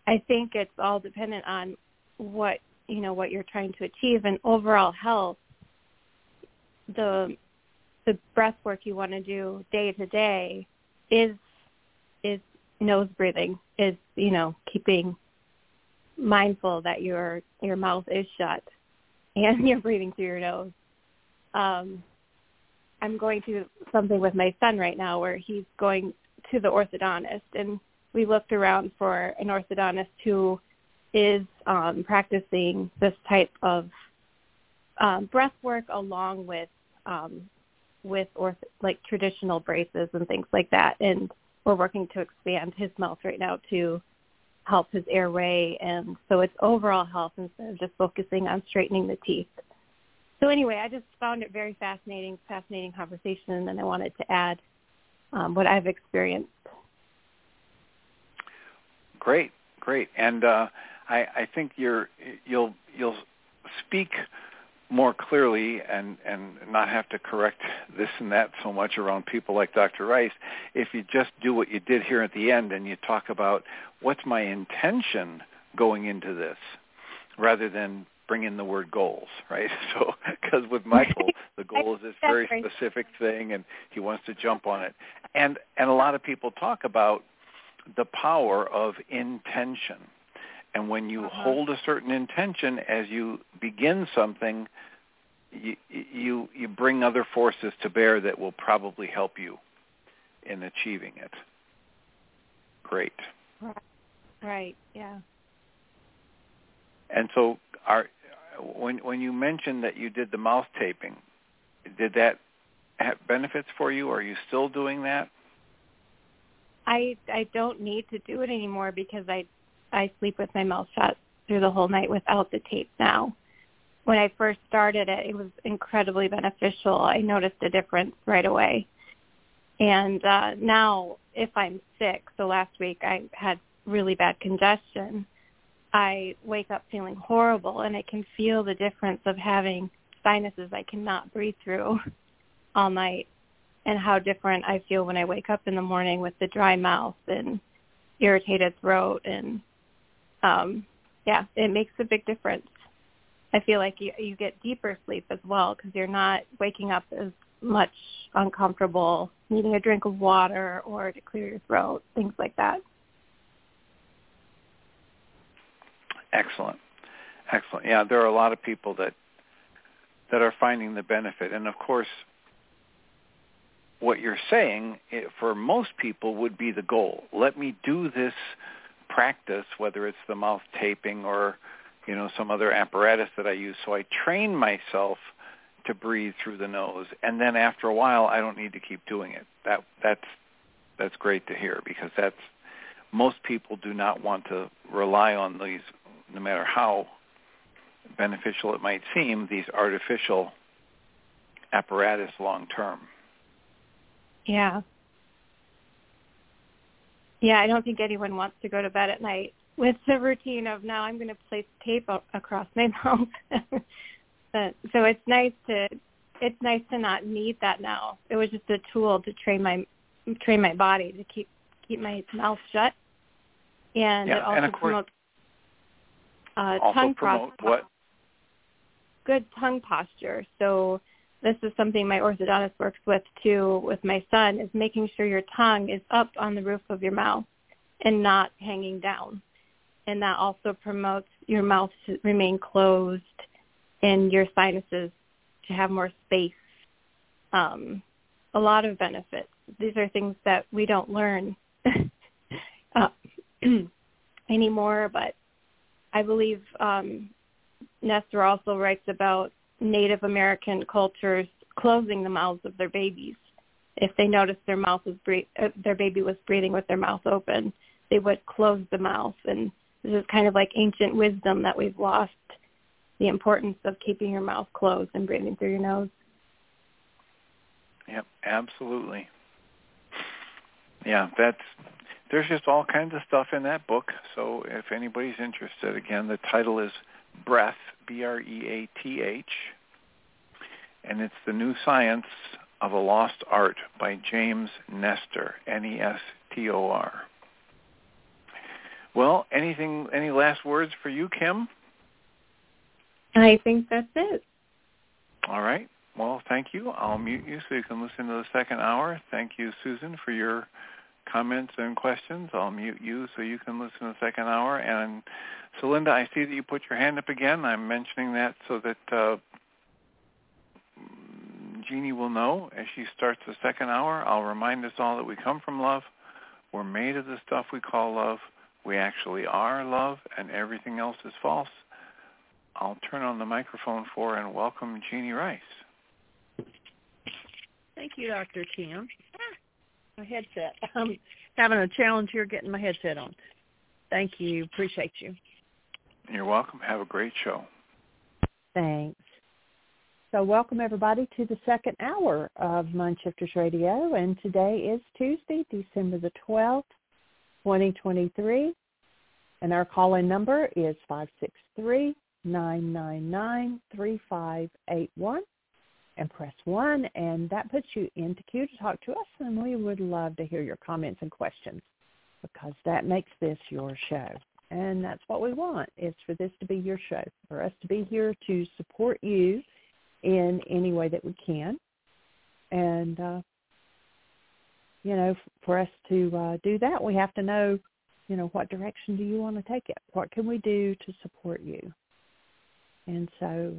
I think it's all dependent on what you know what you're trying to achieve and overall health. The the breath work you want to do day to day is is nose breathing is you know keeping mindful that your your mouth is shut and you're breathing through your nose. Um, I'm going to something with my son right now where he's going to the orthodontist, and we looked around for an orthodontist who is um, practicing this type of um, breath work along with um, with like traditional braces and things like that. And we're working to expand his mouth right now to help his airway and so it's overall health instead of just focusing on straightening the teeth. So anyway, I just found it very fascinating, fascinating conversation and I wanted to add um, what I've experienced. Great, great, and uh, I, I think you're you'll you'll speak more clearly and and not have to correct this and that so much around people like Dr. Ryce if you just do what you did here at the end and you talk about what's my intention going into this rather than bring in the word goals, right? So because with Michael the goal is this very specific thing and he wants to jump on it. And and a lot of people talk about the power of intention. And when you uh-huh. hold a certain intention as you begin something, you, you you bring other forces to bear that will probably help you in achieving it. Great. Right. Right. Yeah. And so, are when when you mentioned that you did the mouth taping, did that have benefits for you? Are you still doing that? I I don't need to do it anymore because I I sleep with my mouth shut through the whole night without the tape now. When I first started it, it was incredibly beneficial. I noticed a difference right away. And uh, now, if I'm sick, so last week I had really bad congestion, I wake up feeling horrible, and I can feel the difference of having sinuses I cannot breathe through all night, and how different I feel when I wake up in the morning with the dry mouth and irritated throat, and um, yeah, it makes a big difference. I feel like you you get deeper sleep as well because you're not waking up as much uncomfortable, needing a drink of water or to clear your throat, things like that. Excellent. Excellent. Yeah, there are a lot of people that that are finding the benefit. And of course, what you're saying it, for most people would be the goal. Let me do this practice, whether it's the mouth taping or you know some other apparatus that I use. So I train myself to breathe through the nose, and then after a while, I don't need to keep doing it. That that's that's great to hear because that's most people do not want to rely on these, no matter how beneficial it might seem, these artificial apparatus long term. Yeah. Yeah, I don't think anyone wants to go to bed at night with the routine of now I'm going to place tape across my mouth. but, so it's nice to it's nice to not need that now. It was just a tool to train my train my body to keep keep my mouth shut, and yeah, it also and of course, promotes uh, also tongue promote posture. what? Good tongue posture. So this is something my orthodontist works with too with my son is making sure your tongue is up on the roof of your mouth and not hanging down. And that also promotes your mouth to remain closed and your sinuses to have more space. Um, a lot of benefits. These are things that we don't learn uh, anymore, but I believe um, Nestor also writes about Native American cultures closing the mouths of their babies. If they noticed their mouth was bre- uh, their baby was breathing with their mouth open, they would close the mouth. And this is kind of like ancient wisdom that we've lost the importance of keeping your mouth closed and breathing through your nose. Yep, absolutely. Yeah, that's there's just all kinds of stuff in that book. So if anybody's interested, again, the title is Breath, B-R-E-A-T-H, and it's The New Science of a Lost Art by James Nestor, N-E-S-T-O-R. Well, anything, any last words for you, Kim? I think that's it. All right. Well, thank you. I'll mute you so you can listen to the second hour. Thank you, Susan, for your comments and questions. I'll mute you so you can listen to the second hour. And so, Linda, I see that you put your hand up again. I'm mentioning that so that uh, Jeanie will know as she starts the second hour. I'll remind us all that we come from love. We're made of the stuff we call love. We actually are love, and everything else is false. I'll turn on the microphone for and welcome Jeanie Ryce. Thank you, Dr. Kim. My headset. I'm having a challenge here getting my headset on. Thank you. Appreciate you. You're welcome. Have a great show. Thanks. So welcome everybody to the second hour of MindShifters Radio, and today is Tuesday, December the 12th, 2023, and our call-in number is 563 999 3581 and press 1 and that puts you into queue to talk to us and we would love to hear your comments and questions because that makes this your show. And that's what we want is for this to be your show, for us to be here to support you in any way that we can. And uh, you know, for us to uh, do that, we have to know, you know, what direction do you want to take it? What can we do to support you? And so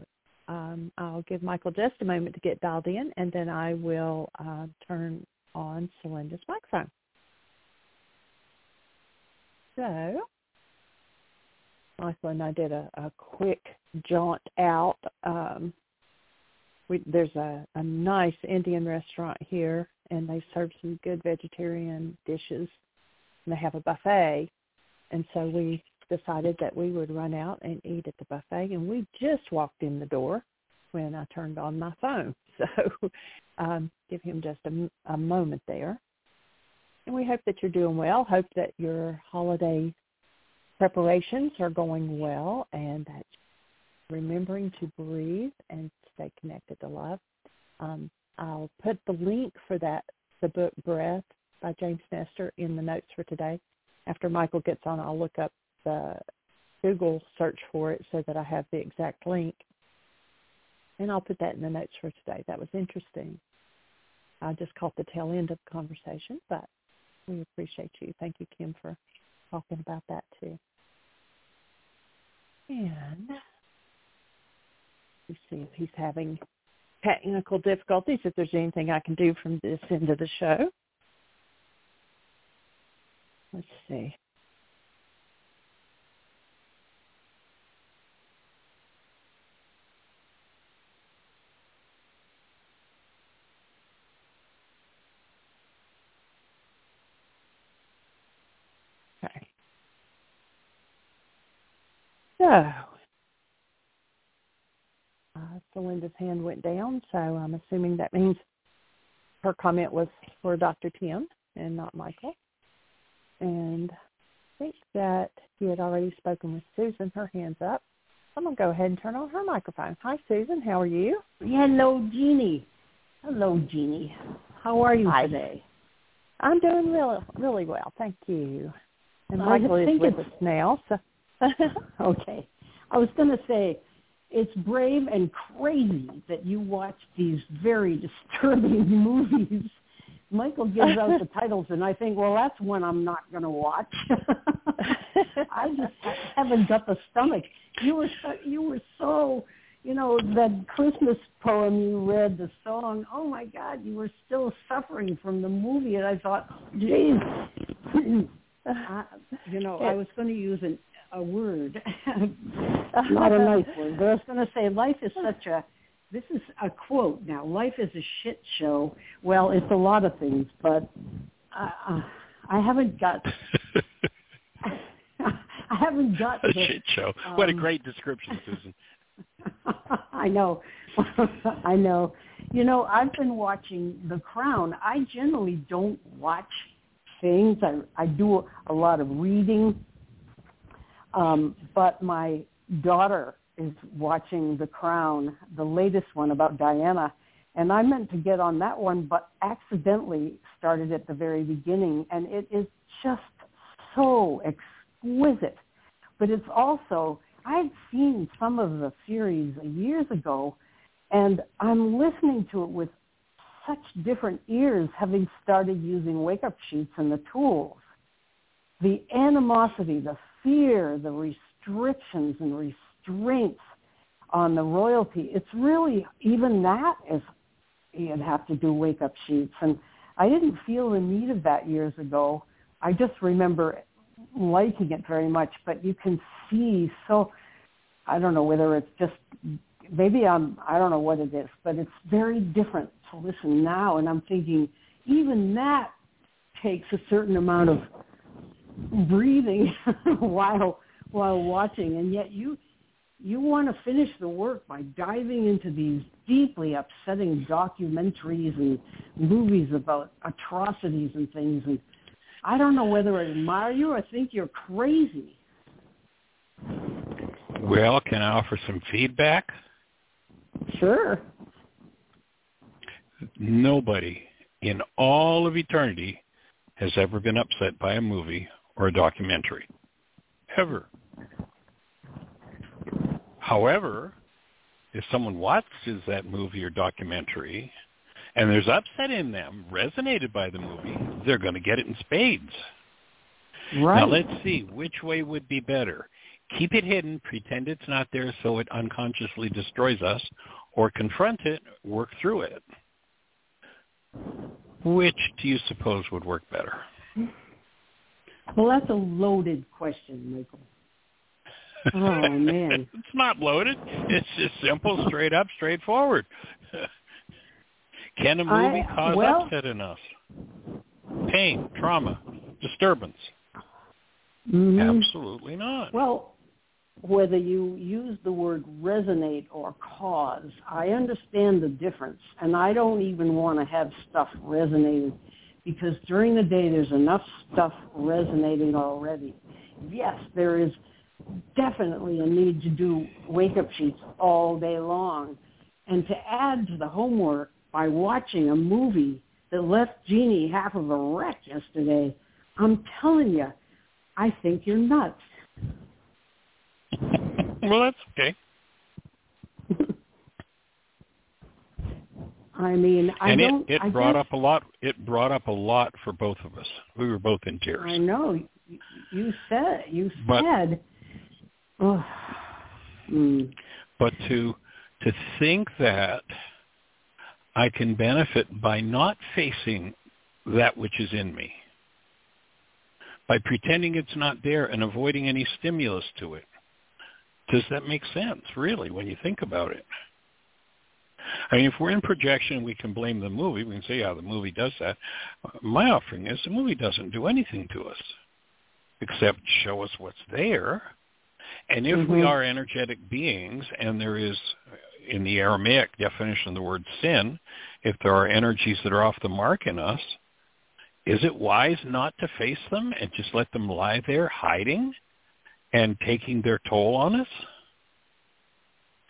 um, I'll give Michael just a moment to get dialed in, and then I will uh, turn on Celinda's microphone. So Michael and I did a, a quick jaunt out. Um, we, there's a, a nice Indian restaurant here, and they serve some good vegetarian dishes, and they have a buffet. And so we decided that we would run out and eat at the buffet, and we just walked in the door when I turned on my phone. So um, give him just a, a moment there. And we hope that you're doing well. Hope that your holiday preparations are going well and that remembering to breathe and stay connected to love. Um, I'll put the link for that, the book Breath by James Nestor in the notes for today. After Michael gets on, I'll look up the Google search for it so that I have the exact link. And I'll put that in the notes for today. That was interesting. I just caught the tail end of the conversation, but we appreciate you. Thank you, Kim, for talking about that too. And let's see if he's having technical difficulties, if there's anything I can do from this end of the show. Let's see. So, uh, Celinda's hand went down, so I'm assuming that means her comment was for Dr. Tim and not Michael. And I think that he had already spoken with Susan. Her hand's up. I'm going to go ahead and turn on her microphone. Hi, Susan. How are you? Hello, Jeanie. Hello, Jeanie. How are you Hi. today? I'm doing really, really well. Thank you. And I Michael is think with us now. So okay. I was going to say, it's brave and crazy that you watch these very disturbing movies. Michael gives out the titles, and I think, well, that's one I'm not going to watch. I just haven't got the stomach. You were so, you were so, you know, that Christmas poem you read, the song. Oh my God, you were still suffering from the movie, and I thought, geez, I, you know, I was going to use an, a word, not a nice word, but I was going to say life is such a. This is a quote now. Life is a shit show. Well, it's a lot of things, but uh, uh, I haven't got. I haven't got a the, shit show. what a um, great description, Susan. I know. I know. You know, I've been watching The Crown. I generally don't watch things. I I do a lot of reading. Um, but my daughter is watching The Crown, the latest one about Diana, and I meant to get on that one, but accidentally started at the very beginning, and it is just so exquisite. But it's also I'd seen some of the series years ago, and I'm listening to it with such different ears, having started using wake-up sheets and the tools. The animosity, the fear, the restrictions and restraints on the royalty, it's really, even that is, you'd have to do wake-up sheets. And I didn't feel the need of that years ago. I just remember liking it very much, but you can see so, I don't know whether it's just, maybe I'm, I don't know what it is, but it's very different to listen now. And I'm thinking, even that takes a certain amount of breathing while while watching and yet you you want to finish the work by diving into these deeply upsetting documentaries and movies about atrocities and things and I don't know whether I admire you or think you're crazy. Well, can I offer some feedback? Sure. Nobody in all of eternity has ever been upset by a movie or a documentary. Ever. However, if someone watches that movie or documentary and there's upset in them, resonated by the movie, they're going to get it in spades. Right. Now let's see which way would be better. Keep it hidden, pretend it's not there so it unconsciously destroys us, or confront it, work through it. Which do you suppose would work better? Well, that's a loaded question, Michael. Oh man. it's not loaded. It's just simple, straight up, straightforward. Can a movie I- cause well- upset in us? Pain, trauma, disturbance? Mhm. Absolutely not. Well, whether you use the word resonate or cause, I understand the difference, and I don't even want to have stuff resonated because during the day there's enough stuff resonating already. Yes, there is definitely a need to do wake-up sheets all day long, and to add to the homework by watching a movie that left Jeanie half of a wreck yesterday, I'm telling you, I think you're nuts. well, that's okay. I mean, I and don't. it, it brought guess, up a lot. It brought up a lot for both of us. We were both in tears. I know. You- You said. You But- said. Oh, mm, but to to think that I can benefit by not facing that which is in me, by pretending it's not there and avoiding any stimulus to it. Does that make sense, really, when you think about it? I mean, if we're in projection, we can blame the movie. We can say, yeah, the movie does that. My offering is the movie doesn't do anything to us except show us what's there. And if we Mhm. are energetic beings, and there is, in the Aramaic definition of the word sin, if there are energies that are off the mark in us, is it wise not to face them and just let them lie there hiding and taking their toll on us?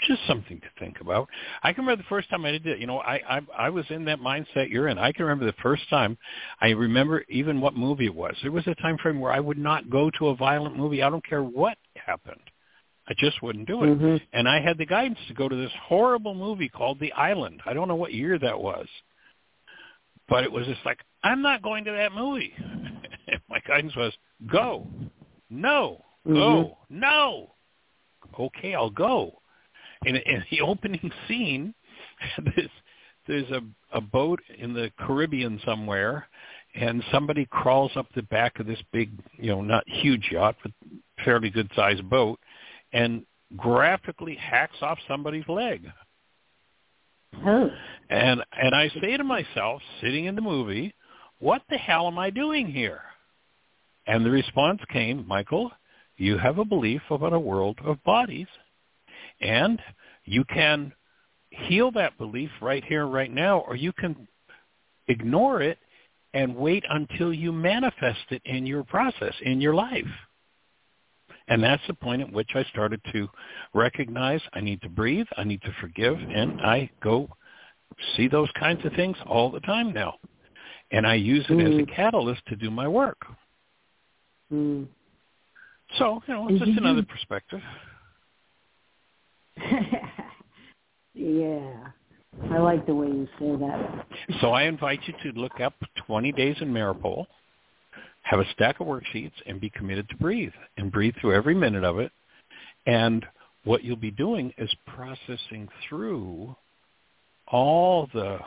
Just something to think about. I can remember the first time I did it. You know, I, I I was in that mindset you're in. I can remember the first time. I remember even what movie it was. There was a time frame where I would not go to a violent movie. I don't care what happened. I just wouldn't do it. mhm. And I had the guidance to go to this horrible movie called The Island. I don't know what year that was. But it was just like, I'm not going to that movie. My guidance was, go. No. Go. No. Okay, I'll go. In, in the opening scene, there's, there's a, a boat in the Caribbean somewhere, and somebody crawls up the back of this big, you know, not huge yacht, but fairly good-sized boat, and graphically hacks off somebody's leg. Oh. And and I say to myself, sitting in the movie, what the hell am I doing here? And the response came, Michael, you have a belief about a world of bodies, and you can heal that belief right here, right now, or you can ignore it and wait until you manifest it in your process, in your life. And that's the point at which I started to recognize I need to breathe, I need to forgive, and I go see those kinds of things all the time now. And I use it as a Mm. catalyst to do my work. Mm. So, you know, it's just did another perspective. yeah. I like the way you say that. So I invite you to look up 20 Days in Mariupol, have a stack of worksheets, and be committed to breathe. And breathe through every minute of it. And what you'll be doing is processing through all the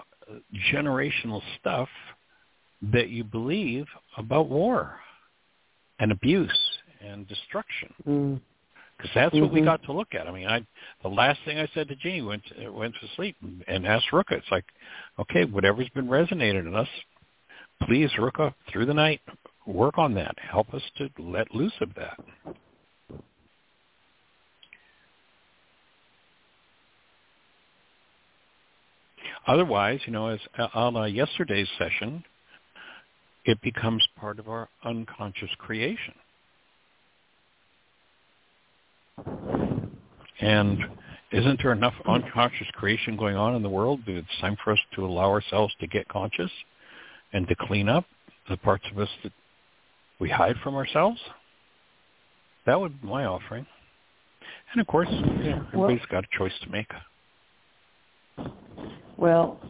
generational stuff that you believe about war and abuse and destruction Mm. Because that's what we Mhm. got to look at. I mean, I the last thing I said to Jeanie went to, went to sleep and, and asked Ruka. It's like, okay, whatever's been resonating in us, please, Ruka, through the night, work on that. Help us to let loose of that. Otherwise, you know, as on uh, yesterday's session, it becomes part of our unconscious creation. And isn't there enough unconscious creation going on in the world that it's time for us to allow ourselves to get conscious and to clean up the parts of us that we hide from ourselves? That would be my offering. And of course, everybody's got a choice to make. Well,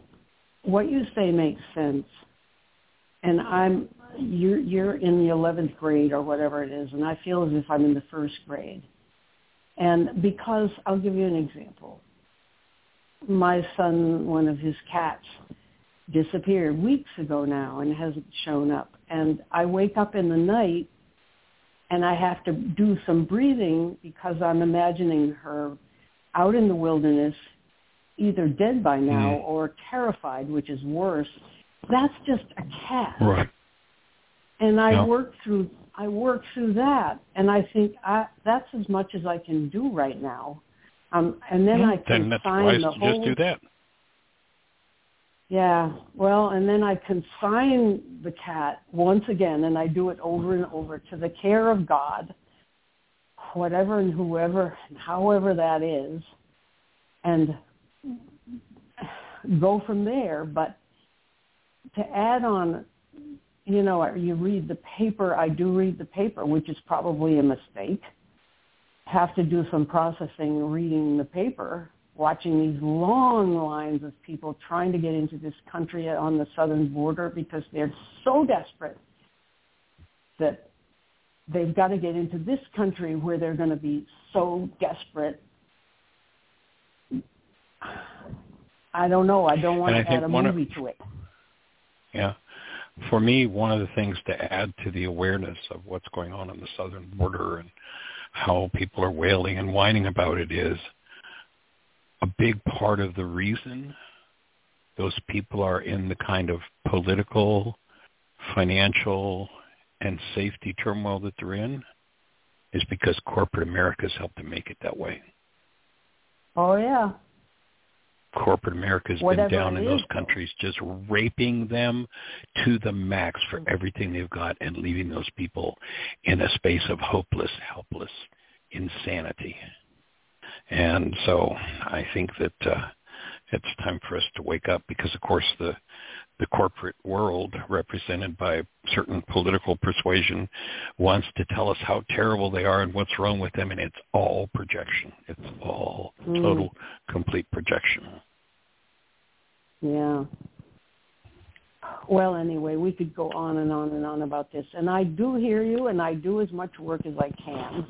what you say makes sense. And I'm you're you're in the 11th grade or whatever it is, and I feel as if I'm in the first grade. And because I'll give you an example. My son, one of his cats, disappeared weeks ago now and hasn't shown up. And I wake up in the night and I have to do some breathing because I'm imagining her out in the wilderness, either dead by now Mm. or terrified, which is worse. That's just a cat. Right. And I Yeah. work through I work through that, and I think I, that's as much as I can do right now. Um, and then I then can sign wise the whole just do that. yeah, well, and then I consign the cat once again, and I do it over and over to the care of God, whatever and whoever, and however that is, and go from there. But to add on, you know, you read the paper. I do read the paper, which is probably a mistake. Have to do some processing reading the paper watching these long lines of people trying to get into this country on the southern border because they're so desperate that they've got to get into this country where they're going to be so desperate. I don't know. I don't want And I to add a one of- movie to it. Yeah. For me, one of the things to add to the awareness of what's going on on the southern border and how people are wailing and whining about it is a big part of the reason those people are in the kind of political, financial, and safety turmoil that they're in is because corporate America's helped them make it that way. Oh yeah. Corporate America has been down in those countries just raping them to the max for everything they've got and leaving those people in a space of hopeless, helpless insanity. And so I think that uh, it's time for us to wake up because, of course, the the corporate world, represented by certain political persuasion, wants to tell us how terrible they are and what's wrong with them, and it's all projection. It's all Mm. total, complete projection. Yeah. Well, anyway, we could go on and on and on about this, and I do hear you, and I do as much work as I can.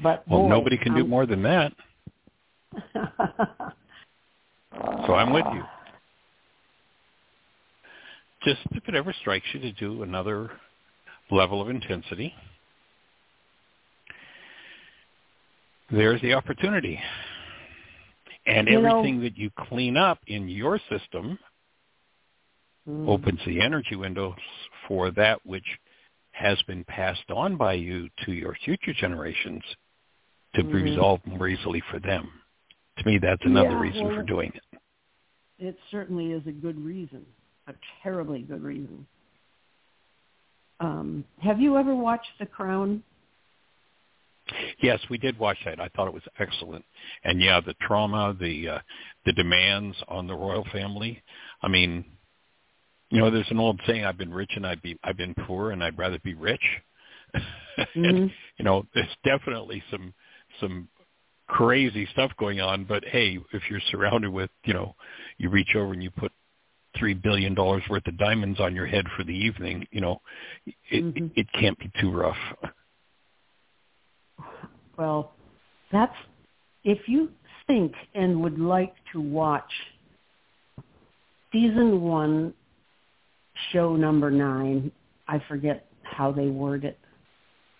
But Well, boy, nobody can do more than that. So I'm with you. Just if it ever strikes you to do another level of intensity, there's the opportunity. And You know- everything that you clean up in your system Mm. opens the energy windows for that which has been passed on by you to your future generations to be Mhm. resolved more easily for them. To me, that's another Yeah, reason well, for doing it. It certainly is a good reason, a terribly good reason. Um, have you ever watched The Crown? Yes, we did watch that. I thought it was excellent. And yeah, the trauma, the uh, the demands on the royal family. I mean, you know, there's an old saying: "I've been rich and I'd be I've been poor and I'd rather be rich." and Mhm. you know, there's definitely some some crazy stuff going on. But hey, if you're surrounded with, you know, you reach over and you put three billion dollars worth of diamonds on your head for the evening, you know, it Mhm. it can't be too rough. Well, that's if you think and would like to watch season one, show number nine. I forget how they word it.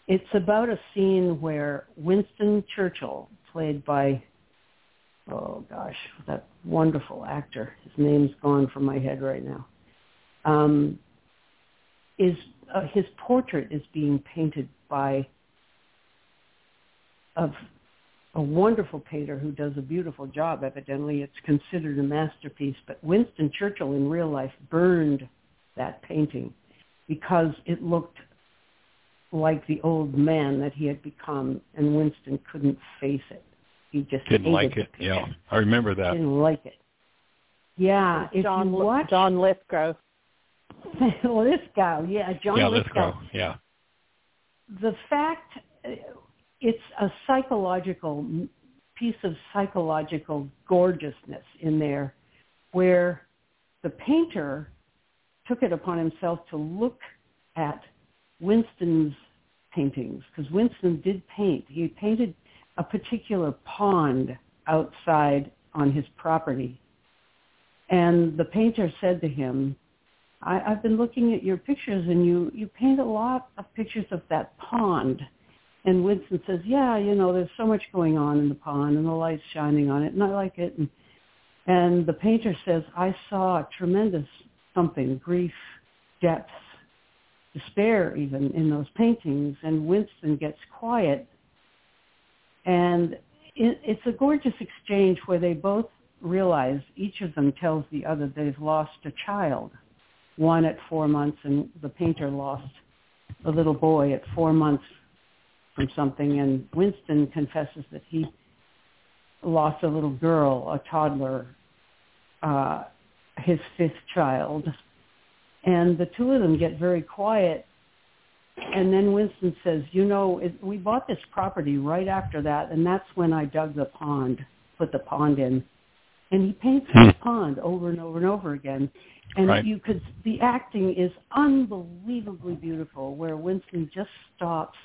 It's about a scene where Winston Churchill, played by oh gosh, that wonderful actor. His name's gone from my head right now. Um, is uh, his portrait is being painted by of a wonderful painter who does a beautiful job. Evidently, it's considered a masterpiece. But Winston Churchill in real life burned that painting because it looked like the old man that he had become, and Winston couldn't face it. He just Didn't hated like it. picture. Yeah, I remember that. Didn't like it. Yeah, if John you watch John Lithgow. Lithgow, yeah, John yeah, Lithgow. Lithgow. Yeah. the fact uh, it's a psychological piece of psychological gorgeousness in there where the painter took it upon himself to look at Winston's paintings because Winston did paint. He painted a particular pond outside on his property. And the painter said to him, I, I've been looking at your pictures and you, you paint a lot of pictures of that pond. And Winston says, yeah, you know, there's so much going on in the pond and the light's shining on it and I like it. And, and the painter says, I saw a tremendous something, grief, depth, despair even in those paintings. And Winston gets quiet. And it, it's a gorgeous exchange where they both realize, each of them tells the other they've lost a child. One at four months and the painter lost a little boy at four months from something. And Winston confesses that he lost a little girl, a toddler, uh, his fifth child. And the two of them get very quiet. And then Winston says, you know, it, we bought this property right after that, and that's when I dug the pond, put the pond in. And he paints hmm. the pond over and over and over again. And Right. you could, the acting is unbelievably beautiful where Winston just stops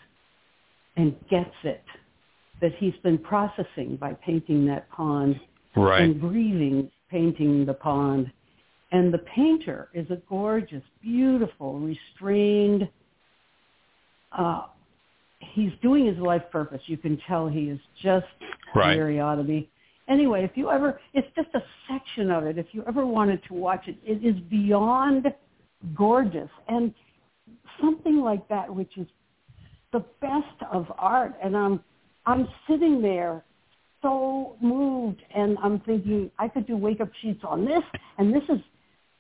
and gets it that he's been processing by painting that pond Right. and breathing painting the pond. And the painter is a gorgeous, beautiful, restrained. Uh, he's doing his life purpose. You can tell he is just Right. where he ought to be. Anyway, if you ever, it's just a section of it. If you ever wanted to watch it, it is beyond gorgeous. And something like that, which is the best of art. And I'm, I'm sitting there so moved and I'm thinking I could do wake up sheets on this and this is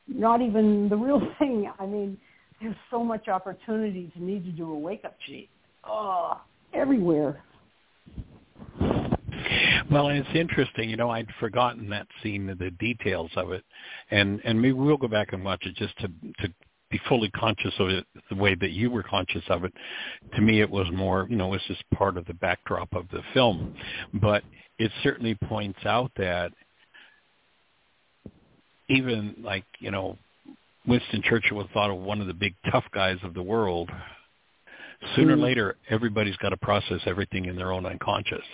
not even the real thing. I mean, there's so much opportunity to need to do a wake up sheet. Oh, everywhere. Well, and it's interesting. You know, I'd forgotten that scene, the details of it, and and maybe we'll go back and watch it just to to be fully conscious of it the way that you were conscious of it. To me, it was more, you know, it's just part of the backdrop of the film, but it certainly points out that even like you know, Winston Churchill was thought of one of the big tough guys of the world. Sooner or Mhm. later, everybody's got to process everything in their own unconscious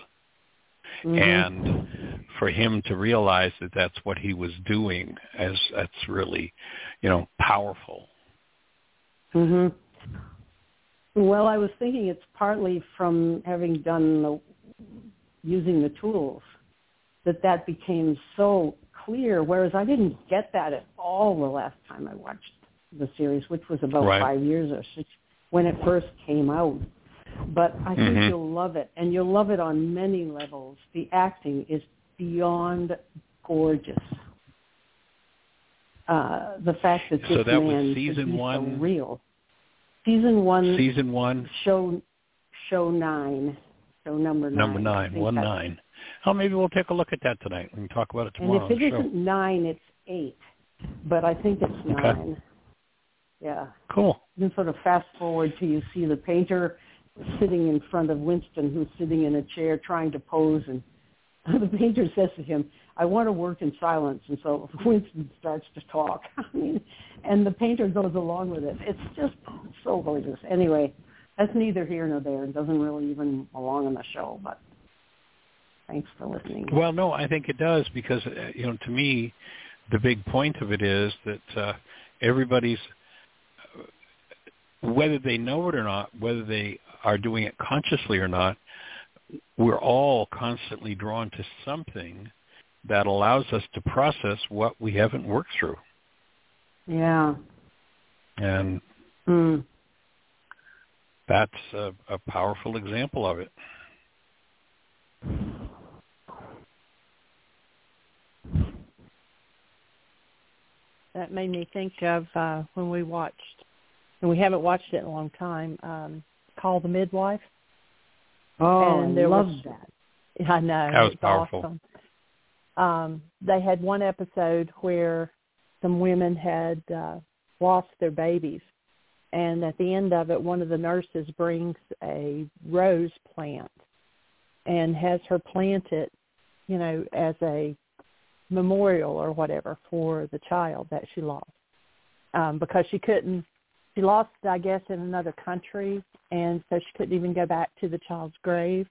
Mhm. and for him to realize that that's what he was doing as that's really you know powerful Mhm. Well, I was thinking it's partly from having done the using the tools that that became so clear. Whereas I didn't get that at all the last time I watched the series, which was about Right. five years or six when it first came out. But I think Mhm. you'll love it, and you'll love it on many levels. The acting is beyond gorgeous. Uh, the fact that this So that was man could season so one? real. Season one, season one show show nine, show number nine. number nine one nine oh maybe we'll take a look at that tonight we can talk about it tomorrow. And if it on the show isn't nine, it's eight. But I think it's nine. Yeah. cool Then sort of fast forward till you see the painter sitting in front of Winston, who's sitting in a chair trying to pose, and the painter says to him, "I want to work in silence." And so Winston starts to talk. I mean, and the painter goes along with it. It's just so gorgeous. Anyway, that's neither here nor there. It doesn't really even belong on the show, but thanks for listening. well no i think it does because uh, you know to me the big point of it is that uh everybody's whether they know it or not whether they are doing it consciously or not we're all constantly drawn to something that allows us to process what we haven't worked through Yeah. and Mm. that's a, a powerful example of it That made me think of uh, when we watched, and we haven't watched it in a long time. Um, Call the Midwife. Oh, And I there love was- that. I know That was powerful. Awesome. Um, they had one episode where some women had uh, lost their babies, and at the end of it, one of the nurses brings a rose plant and has her plant it, you know, as a memorial or whatever for the child that she lost um, because she couldn't. She lost, I guess, in another country, and so she couldn't even go back to the child's grave.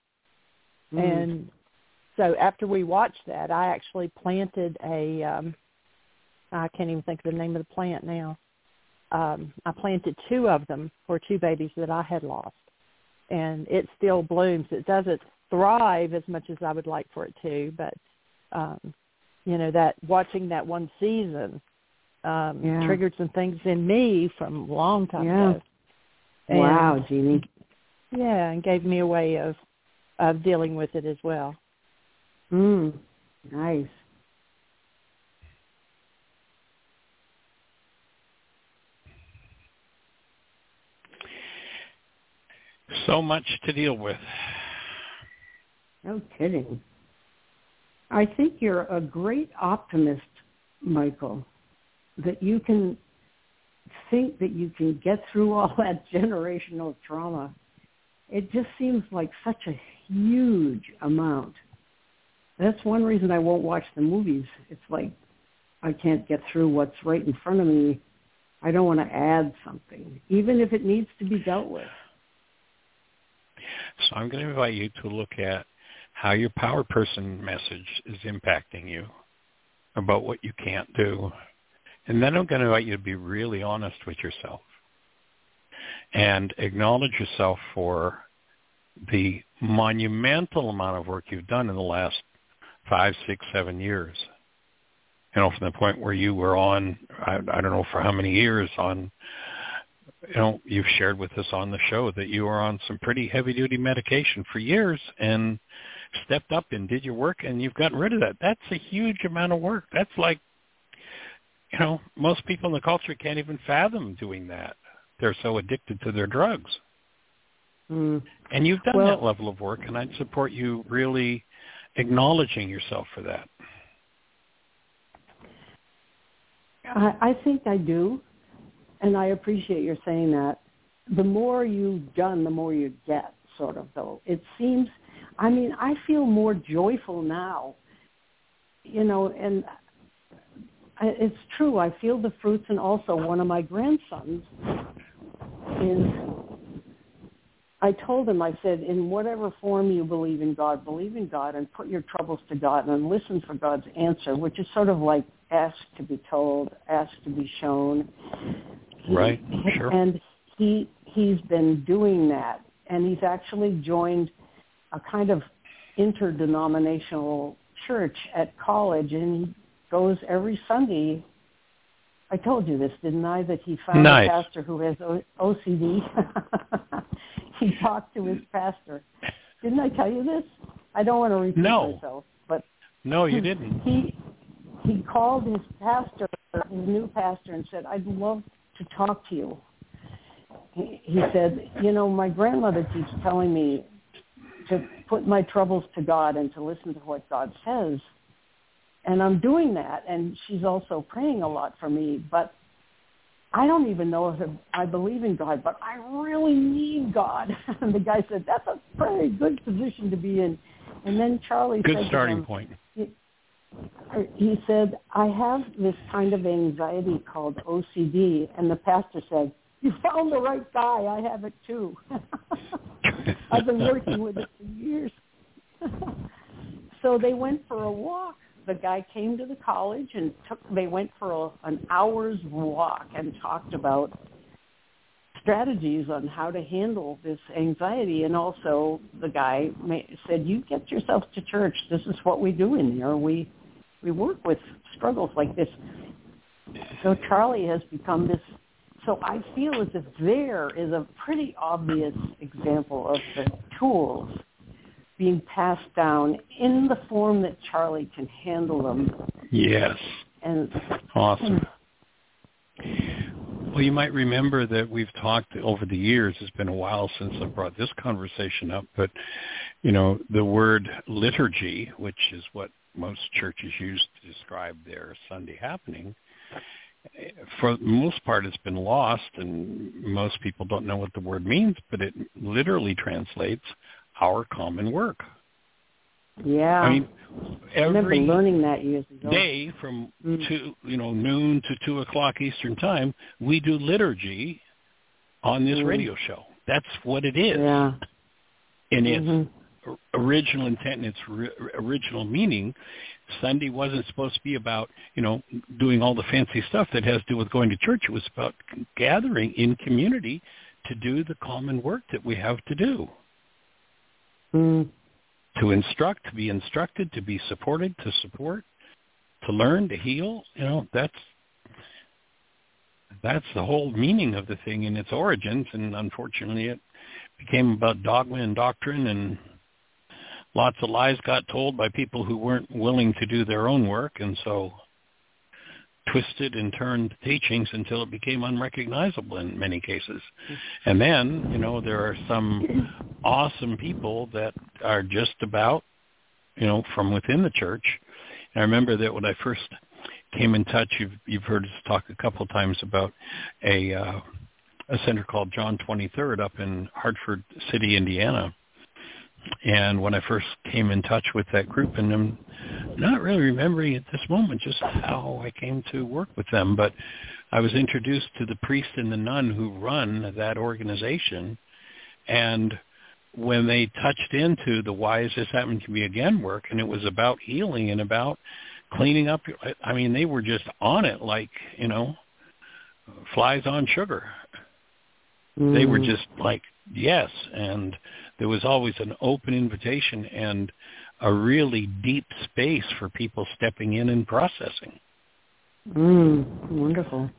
Mm. And so after we watched that, I actually planted a. Um, I can't even think of the name of the plant now. Um, I planted two of them for two babies that I had lost, and it still blooms. It doesn't thrive as much as I would like for it to, but um, you know that watching that one season um, yeah. triggered some things in me from a long time yeah. ago. And, wow, Jeanie. Yeah, and gave me a way of of dealing with it as well. Mm, nice. So much to deal with. No kidding. I think you're a great optimist, Michael, that you can think that you can get through all that generational trauma. It just seems like such a huge amount. That's one reason I won't watch the movies. It's like I can't get through what's right in front of me. I don't want to add something, even if it needs to be dealt with. So I'm going to invite you to look at how your power person message is impacting you about what you can't do. And then I'm going to invite you to be really honest with yourself and acknowledge yourself for the monumental amount of work you've done in the last five, six, seven years. You know, from the point where you were on, I, I don't know for how many years on, you know, you've shared with us on the show that you were on some pretty heavy duty medication for years and stepped up and did your work and you've gotten rid of that. That's a huge amount of work. That's like, you know, most people in the culture can't even fathom doing that. They're so addicted to their drugs. Mm. And you've done well, that level of work, and I'd support you really acknowledging yourself for that. I, I think I do, and I appreciate your saying that. The more you've done, the more you get, sort of, though. It seems, I mean, I feel more joyful now, you know, and I, it's true. I feel the fruits, and also one of my grandsons is I told him, I said, in whatever form you believe in God, believe in God and put your troubles to God and listen for God's answer, which is sort of like ask to be told, ask to be shown. Right, sure. And he he's been doing that, and he's actually joined a kind of interdenominational church at college, and he goes every Sunday. I told you this, didn't I? That he found nice. a pastor who has o- OCD. he talked to his pastor. Didn't I tell you this? I don't want to repeat no. myself, but no, you didn't. He he called his pastor, his new pastor, and said, "I'd love to talk to you." He, he said, "You know, my grandmother keeps telling me to put my troubles to God and to listen to what God says." And I'm doing that, and she's also praying a lot for me. But I don't even know if I believe in God, but I really need God. And the guy said, that's a very good position to be in. And then Charlie good said starting him, point. He, he said, I have this kind of anxiety called OCD. And the pastor said, you found the right guy. I have it too. I've been working with it for years. so they went for a walk. The guy came to the college and took they went for a, an hour's walk and talked about strategies on how to handle this anxiety. And also the guy said you get yourself to church. This is what we do in there we we work with struggles like this. So charlie has become this so i feel as if there is a pretty obvious example of the tools being passed down in the form that Charlie can handle them. Yes. And awesome. Well, you might remember that we've talked over the years. It's been a while since I brought this conversation up, but you know, the word liturgy, which is what most churches use to describe their Sunday happening, for the most part it's been lost and most people don't know what the word means, but it literally translates our common work. Yeah. I mean, I remember every learning that years ago. day from Mm. two, you know, noon to two o'clock Eastern time, we do liturgy on this Mm. radio show. That's what it is. Yeah. In its Mhm. or- original intent and its ri- original meaning, Sunday wasn't supposed to be about, you know, doing all the fancy stuff that has to do with going to church. It was about gathering in community to do the common work that we have to do. Mm. To instruct, to be instructed, to be supported, to support, to learn, to heal, you know, that's that's the whole meaning of the thing in its origins and unfortunately it became about dogma and doctrine and lots of lies got told by people who weren't willing to do their own work and so twisted and turned teachings until it became unrecognizable in many cases. And then, you know, there are some awesome people that are just about, you know, from within the church. And I remember that when I first came in touch, you've, you've heard us talk a couple of times about a uh, a center called John 23rd up in Hartford City, Indiana. And when I first came in touch with that group, and I'm not really remembering at this moment just how I came to work with them, but I was introduced to the priest and the nun who run that organization. And when they touched into the why is this happening to me again work, and it was about healing and about cleaning up, I mean, they were just on it like, you know, flies on sugar. They were Mm. just like, yes. And there was always an open invitation and a really deep space for people stepping in and processing. Mm. Wonderful.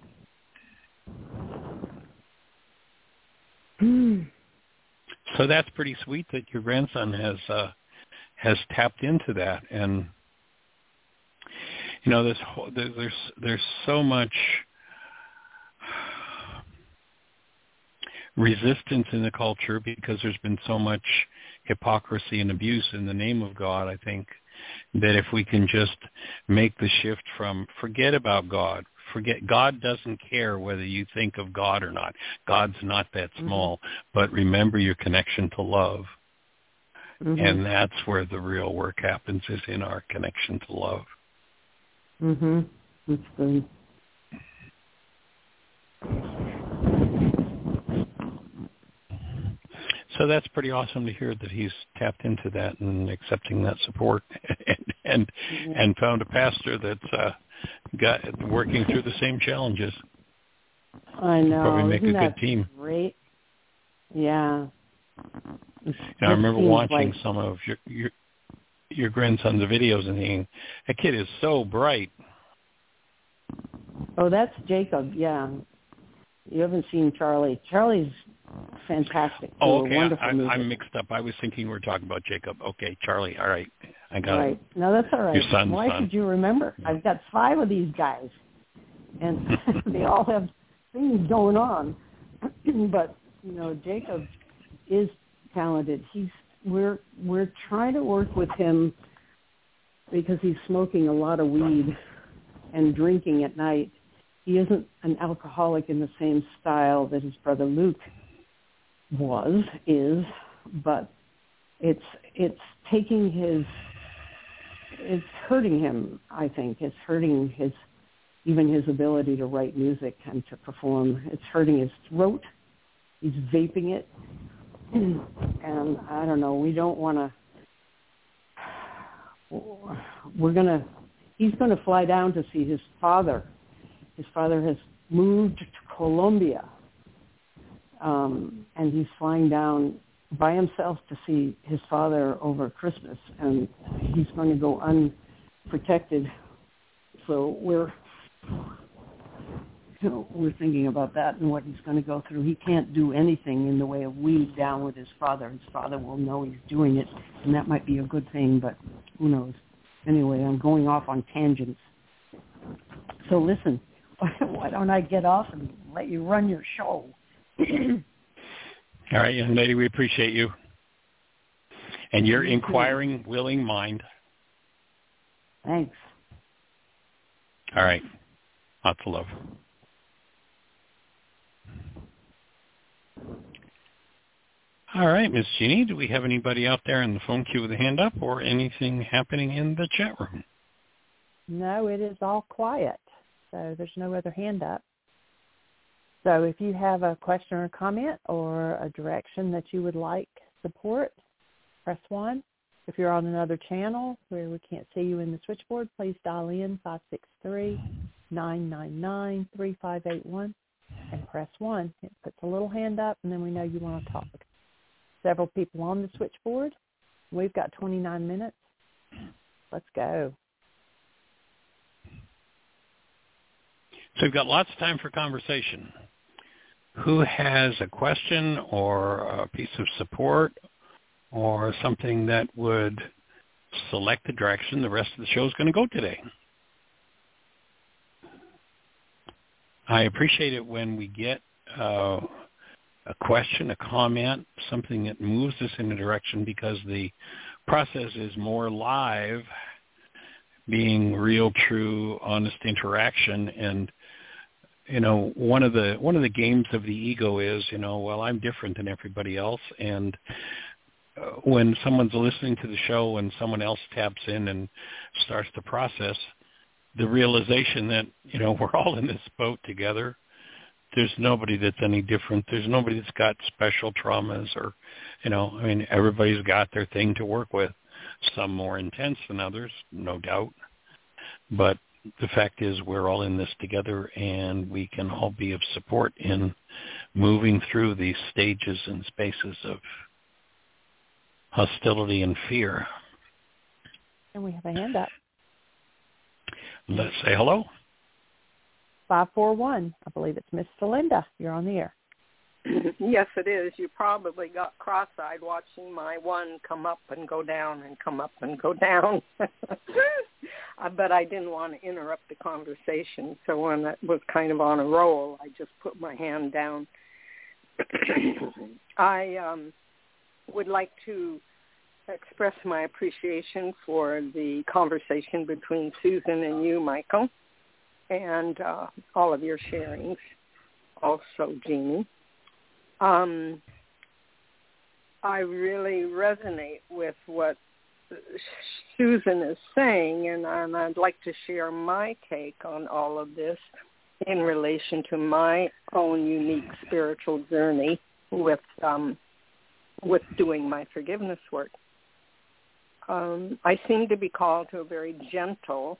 Mm. So that's pretty sweet that your grandson has uh, has tapped into that, and you know, this whole, there's there's so much resistance in the culture because there's been so much hypocrisy and abuse in the name of God. I think that if we can just make the shift from forget about God, forget God doesn't care whether you think of God or not. God's not that small, but remember your connection to love. Mhm. And that's where the real work happens is in our connection to love. Mhm. That's good. So that's pretty awesome to hear that he's tapped into that and accepting that support and and, and found a pastor that's uh, got working through the same challenges. I know. Probably make Isn't a good team. Great. Yeah. I remember watching some of your your your grandson's videos and thinking, that kid is so bright. Oh, that's Jacob. Yeah. You haven't seen Charlie. Charlie's fantastic. Oh, okay. Wonderful I, music. I'm mixed up. I was thinking we were talking about Jacob. Okay, Charlie. All right, I got it. right. it. No, that's all right. Your son's Why son. should you remember? I've got five of these guys, and they all have things going on. but you know, Jacob is talented. He's we're we're trying to work with him because he's smoking a lot of weed and drinking at night. He isn't an alcoholic in the same style that his brother Luke was is, but it's it's taking his it's hurting him i think. It's hurting his even his ability to write music and to perform. It's hurting his throat. He's vaping it. And i don't know we don't want to we're going to he's going to fly down to see his father his father has moved to colombia um and he's flying down by himself to see his father over Christmas, and he's going to go unprotected. So we're you know, we're thinking about that and what he's going to go through. He can't do anything in the way of weed down with his father. His father will know he's doing it, and that might be a good thing, but who knows? Anyway, I'm going off on tangents. So listen, why don't I get off and let you run your show? All right, young lady, we appreciate you. And your inquiring, willing mind. Thanks. All right. Lots of love. All right, Miss Jeanie, do we have anybody out there in the phone queue with a hand up or anything happening in the chat room? No, it is all quiet. So there's no other hand up. So if you have a question or comment or a direction that you would like support, press 1. If you're on another channel where we can't see you in the switchboard, please dial in 563-999-3581 and press 1. It puts a little hand up and then we know you want to talk. Several people on the switchboard. We've got 29 minutes. Let's go. So we've got lots of time for conversation. Who has a question or a piece of support or something that would select the direction the rest of the show is going to go today? I appreciate it when we get uh, a question, a comment, something that moves us in a direction because the process is more live, being real, true, honest interaction, and you know one of the one of the games of the ego is you know well I'm different than everybody else, and uh, when someone's listening to the show and someone else taps in and starts the process, the realization that you know we're all in this boat together there's nobody that's any different. There's nobody that's got special traumas or, you know, I mean, everybody's got their thing to work with. Some more intense than others, no doubt. But the fact is we're all in this together and we can all be of support in moving through these stages and spaces of hostility and fear. And we have a hand up. Let's say hello. 541. I believe it's Miss Celinda. You're on the air. yes, it is. You probably got cross-eyed watching my one come up and go down and come up and go down. Uh, but I didn't want to interrupt the conversation, so when it was kind of on a roll, I just put my hand down. I um, would like to express my appreciation for the conversation between Susan and you, Michael and uh, all of your sharings, also Jeanie. Um, I really resonate with what Susan is saying, and, and I'd like to share my take on all of this in relation to my own unique spiritual journey with um, with doing my forgiveness work. Um, I seem to be called to a very gentle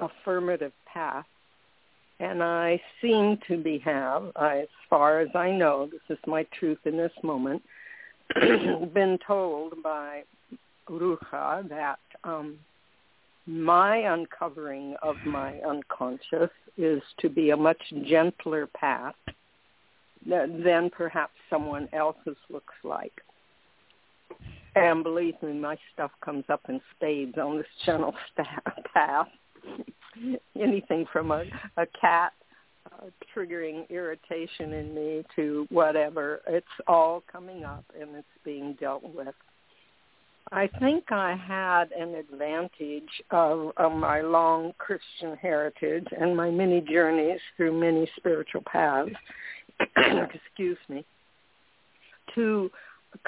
affirmative path. And I seem to be have, as far as I know, this is my truth in this moment, been told by Rucha that um, my uncovering of my unconscious is to be a much gentler path than perhaps someone else's looks like. And believe me, my stuff comes up in spades on this gentle path. anything from a, a cat uh, triggering irritation in me to whatever. It's all coming up and it's being dealt with. I think I had an advantage of, of my long Christian heritage and my many journeys through many spiritual paths, excuse me, to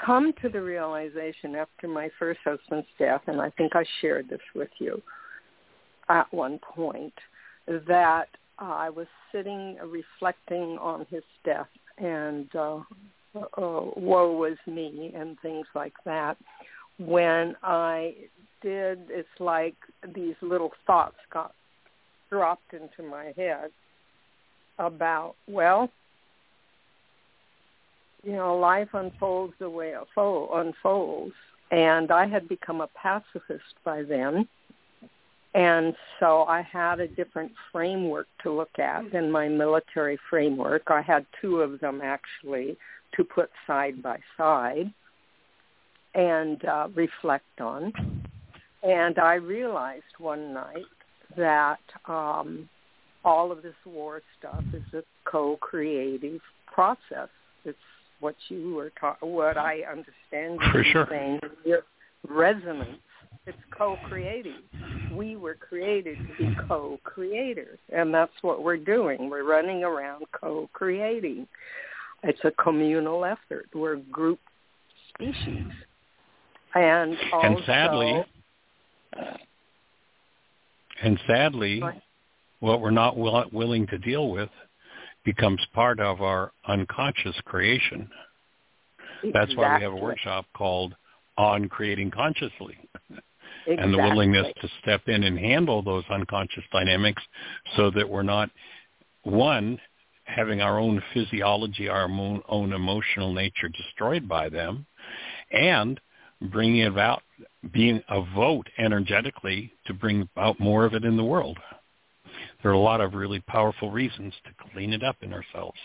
come to the realization after my first husband's death, and I think I shared this with you, at one point that uh, I was sitting reflecting on his death and uh, uh, woe was me and things like that. When I did, it's like these little thoughts got dropped into my head about, well, you know, life unfolds the way it unfolds. And I had become a pacifist by then and so I had a different framework to look at than my military framework. I had two of them actually to put side by side and uh, reflect on. And I realized one night that um, all of this war stuff is a co-creative process. It's what you were ta- what I understand you For sure. saying, your resonance it's co-creating. We were created to be co-creators, and that's what we're doing. We're running around co-creating. It's a communal effort. We're group species. And also, and sadly, and sadly, what we're not will, willing to deal with becomes part of our unconscious creation. That's exactly. why we have a workshop called On Creating Consciously. Exactly. And the willingness to step in and handle those unconscious dynamics so that we're not, one, having our own physiology, our own, own emotional nature destroyed by them, and bringing about being a vote energetically to bring about more of it in the world. There are a lot of really powerful reasons to clean it up in ourselves.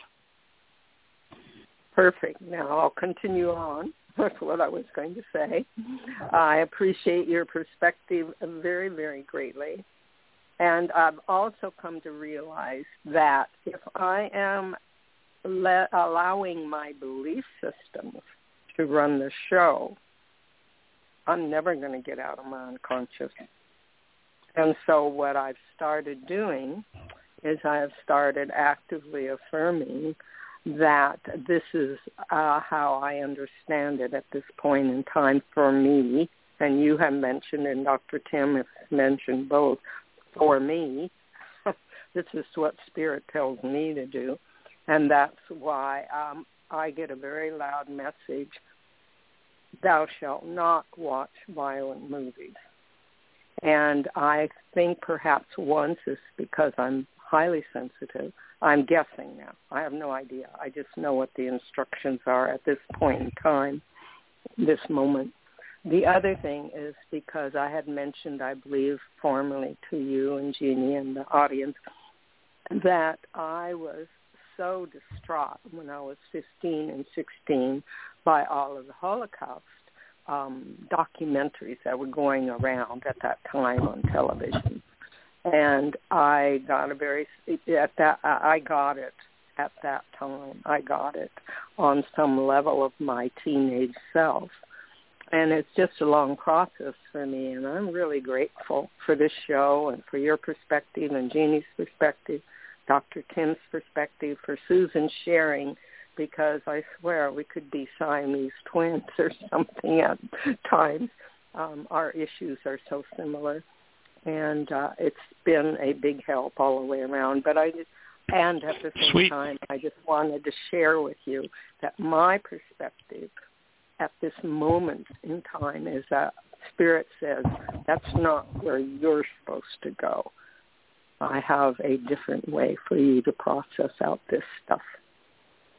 Perfect. Now I'll continue on. That's what I was going to say. I appreciate your perspective very, very greatly. And I've also come to realize that if I am le- allowing my belief systems to run the show, I'm never going to get out of my unconscious. And so what I've started doing is I have started actively affirming that this is uh, how I understand it at this point in time for me. And you have mentioned, and Dr. Tim has mentioned both, for me. this is what Spirit tells me to do. And that's why um, I get a very loud message, thou shalt not watch violent movies. And I think perhaps once is because I'm highly sensitive. I'm guessing now. I have no idea. I just know what the instructions are at this point in time, this moment. The other thing is because I had mentioned, I believe, formally to you and Jeanie and the audience, that I was so distraught when I was 15 and 16 by all of the Holocaust um, documentaries that were going around at that time on television, and I got a very at that I got it at that time. I got it on some level of my teenage self, and it's just a long process for me. And I'm really grateful for this show and for your perspective and Jeanie's perspective, Dr. Tim's perspective, for Susan sharing because I swear we could be Siamese twins or something at times. Um, our issues are so similar, and uh, it's been a big help all the way around. But I just, and at the same Sweet. time, I just wanted to share with you that my perspective at this moment in time is that Spirit says that's not where you're supposed to go. I have a different way for you to process out this stuff.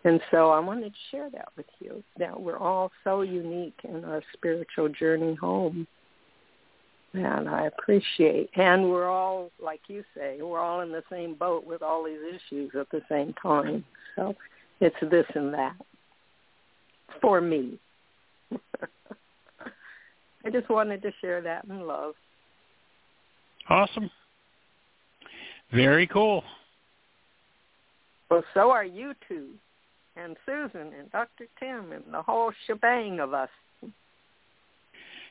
And so I wanted to share that with you, that we're all so unique in our spiritual journey home. And I appreciate, and we're all, like you say, we're all in the same boat with all these issues at the same time. So it's this and that for me. I just wanted to share that in love. Awesome. Very cool. Well, so are you two and Susan and Dr. Tim and the whole shebang of us.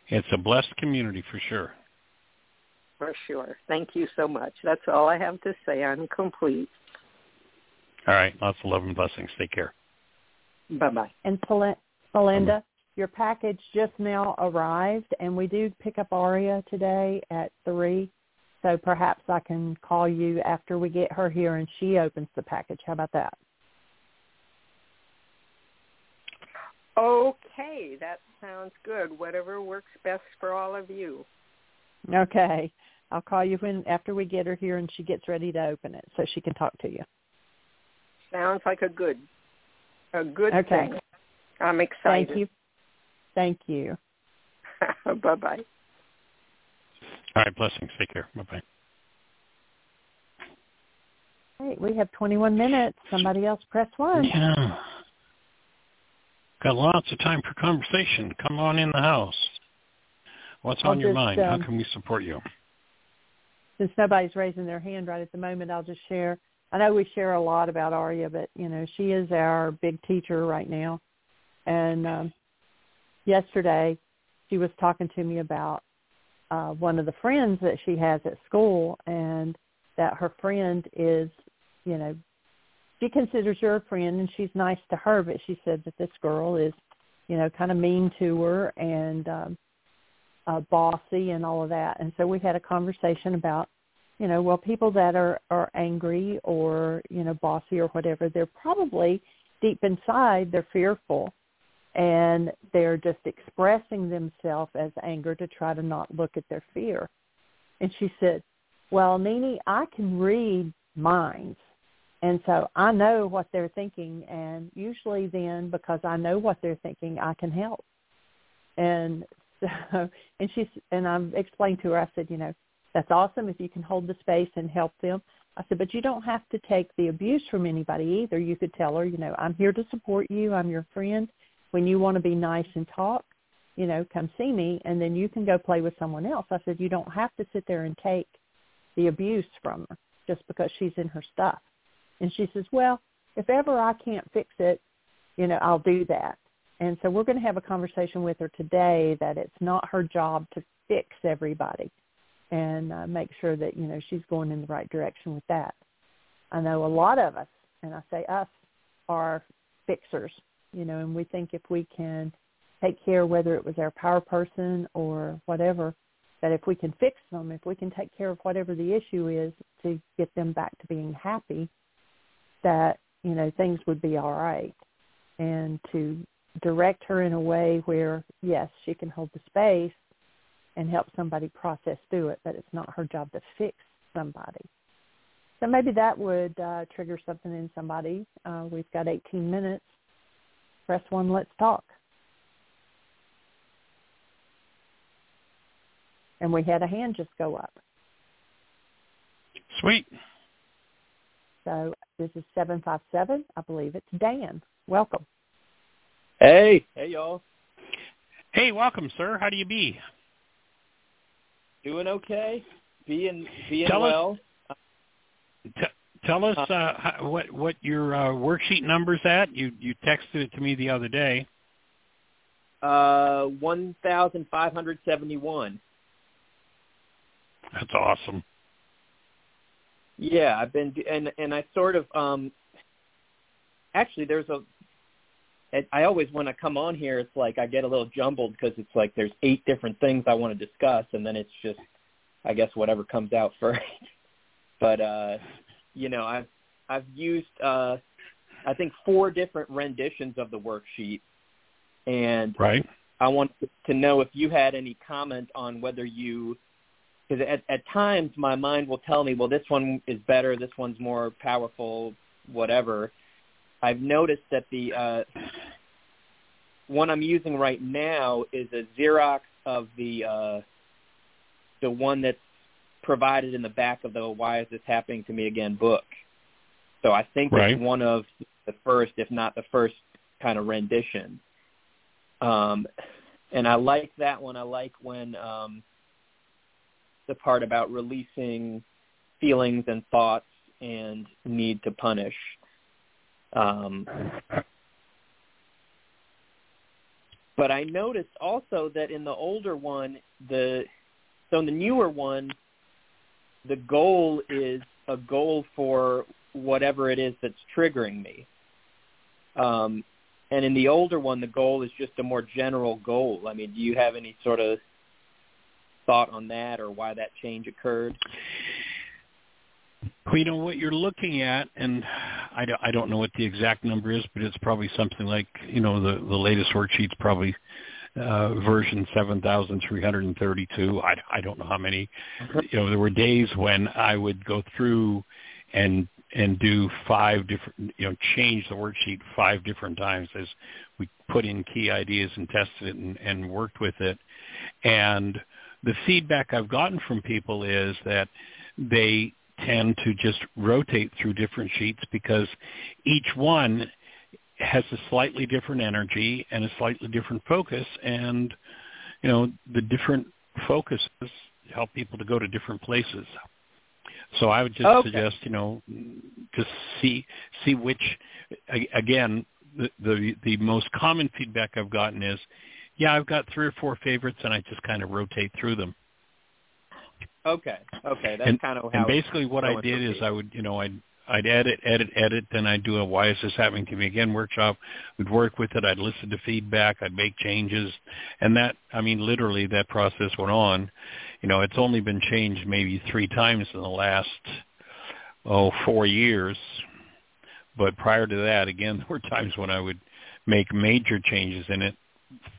It's a blessed community for sure. For sure. Thank you so much. That's all I have to say. I'm complete. All right. Lots of love and blessings. Take care. Bye-bye. And Pel- Belinda, your package just now arrived, and we do pick up Aria today at 3. So perhaps I can call you after we get her here and she opens the package. How about that? Okay, that sounds good. Whatever works best for all of you. Okay. I'll call you when after we get her here and she gets ready to open it so she can talk to you. Sounds like a good a good Okay. thing. I'm excited. Thank you. Thank you. Bye-bye. All right. Blessings. Take care. Bye-bye. Great. We have 21 minutes. Somebody else press 1. Yeah. Got lots of time for conversation. Come on in the house. What's I'll on your just, mind? How um, can we support you? Since nobody's raising their hand right at the moment, I'll just share. I know we share a lot about Aria, but you know she is our big teacher right now. And um, yesterday, she was talking to me about uh, one of the friends that she has at school, and that her friend is, you know, she considers her a friend and she's nice to her, but she said that this girl is, you know, kind of mean to her and um, uh, bossy and all of that. And so we had a conversation about, you know, well, people that are are angry or you know bossy or whatever, they're probably deep inside they're fearful and they're just expressing themselves as anger to try to not look at their fear. And she said, well, Nini, I can read minds. And so I know what they're thinking. And usually then, because I know what they're thinking, I can help. And so, and she's, and I've explained to her, I said, you know, that's awesome if you can hold the space and help them. I said, but you don't have to take the abuse from anybody either. You could tell her, you know, I'm here to support you. I'm your friend when you want to be nice and talk, you know, come see me and then you can go play with someone else. I said, you don't have to sit there and take the abuse from her just because she's in her stuff. And she says, well, if ever I can't fix it, you know, I'll do that. And so we're going to have a conversation with her today that it's not her job to fix everybody and uh, make sure that, you know, she's going in the right direction with that. I know a lot of us, and I say us, are fixers you know, and we think if we can take care, whether it was our power person or whatever, that if we can fix them, if we can take care of whatever the issue is to get them back to being happy, that, you know, things would be all right. And to direct her in a way where, yes, she can hold the space and help somebody process through it, but it's not her job to fix somebody. So maybe that would uh, trigger something in somebody. Uh, we've got 18 minutes press one, let's talk. And we had a hand just go up. Sweet. So this is 757. I believe it's Dan. Welcome. Hey. Hey, y'all. Hey, welcome, sir. How do you be? Doing okay. Being being tell well. Us, t- Tell us uh, uh how, what what your uh, worksheet number's at. You you texted it to me the other day. Uh, one thousand five hundred seventy-one. That's awesome. Yeah, I've been and and I sort of um. Actually, there's a. I always when I come on here, it's like I get a little jumbled because it's like there's eight different things I want to discuss, and then it's just, I guess whatever comes out first. but uh you know, I've I've used uh, I think four different renditions of the worksheet, and right. I want to know if you had any comment on whether you, because at, at times my mind will tell me, well, this one is better, this one's more powerful, whatever. I've noticed that the uh, one I'm using right now is a Xerox of the uh, the one that's provided in the back of the Why Is This Happening to Me Again book. So I think right. it's one of the first, if not the first, kind of rendition. Um, and I like that one. I like when um, the part about releasing feelings and thoughts and need to punish. Um, but I noticed also that in the older one, the so in the newer one, the goal is a goal for whatever it is that's triggering me. Um, and in the older one, the goal is just a more general goal. I mean, do you have any sort of thought on that or why that change occurred? Well, you know what you're looking at, and I don't, I don't know what the exact number is, but it's probably something like you know the the latest worksheet's probably uh, version 7,332. I, I don't know how many. You know, there were days when I would go through and and do five different, you know, change the worksheet five different times as we put in key ideas and tested it and, and worked with it. And the feedback I've gotten from people is that they tend to just rotate through different sheets because each one has a slightly different energy and a slightly different focus and you know the different focuses help people to go to different places so i would just okay. suggest you know to see see which again the, the the most common feedback i've gotten is yeah i've got three or four favorites and i just kind of rotate through them okay okay that's and, kind of how and basically what i did is i would you know i'd I'd edit, edit, edit, then I'd do a why is this happening to me again workshop. We'd work with it. I'd listen to feedback. I'd make changes. And that, I mean, literally that process went on. You know, it's only been changed maybe three times in the last, oh, four years. But prior to that, again, there were times when I would make major changes in it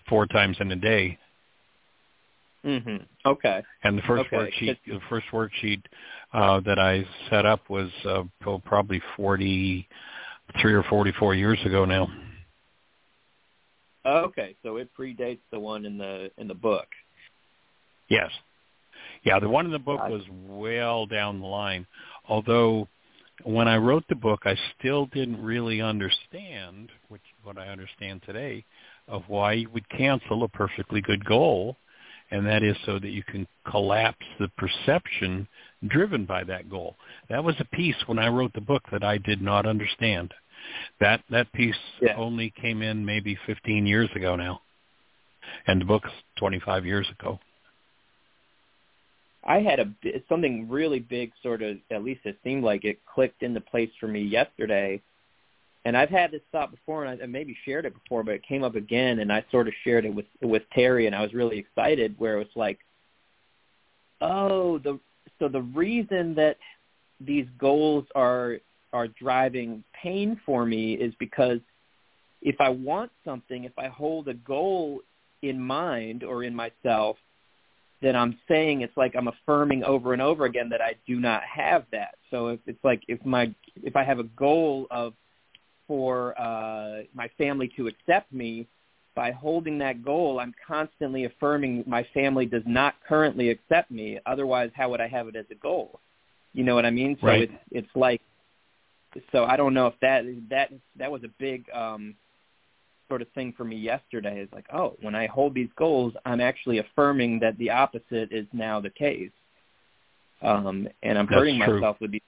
four times in a day. Mhm. Okay. And the first Okay, worksheet, the first worksheet uh, that I set up was uh, oh, probably forty three or forty four years ago now. Okay, so it predates the one in the in the book. Yes. Yeah, the one in the book was well down the line. Although when I wrote the book, I still didn't really understand, which what I understand today, of why you would cancel a perfectly good goal, and that is so that you can collapse the perception driven by that goal. That was a piece when I wrote the book that I did not understand. That that piece Yeah. only came in maybe 15 years ago now, and the book's 25 years ago. I had a something really big sort of at least it seemed like it clicked into place for me yesterday. And I've had this thought before and I, maybe shared it before, but it came up again and I sort of shared it with with Terry and I was really excited where it was like oh, the so the reason that these goals are are driving pain for me is because if I want something, if I hold a goal in mind or in myself, then I'm saying it's like I'm affirming over and over again that I do not have that. So if it's like if my if I have a goal of for uh my family to accept me, by holding that goal, I'm constantly affirming my family does not currently accept me. Otherwise, how would I have it as a goal? You know what I mean? So Right. it's it's like so I don't know if that that that was a big um sort of thing for me yesterday is like, oh, when I hold these goals, I'm actually affirming that the opposite is now the case. Um, and I'm That's hurting true. myself with these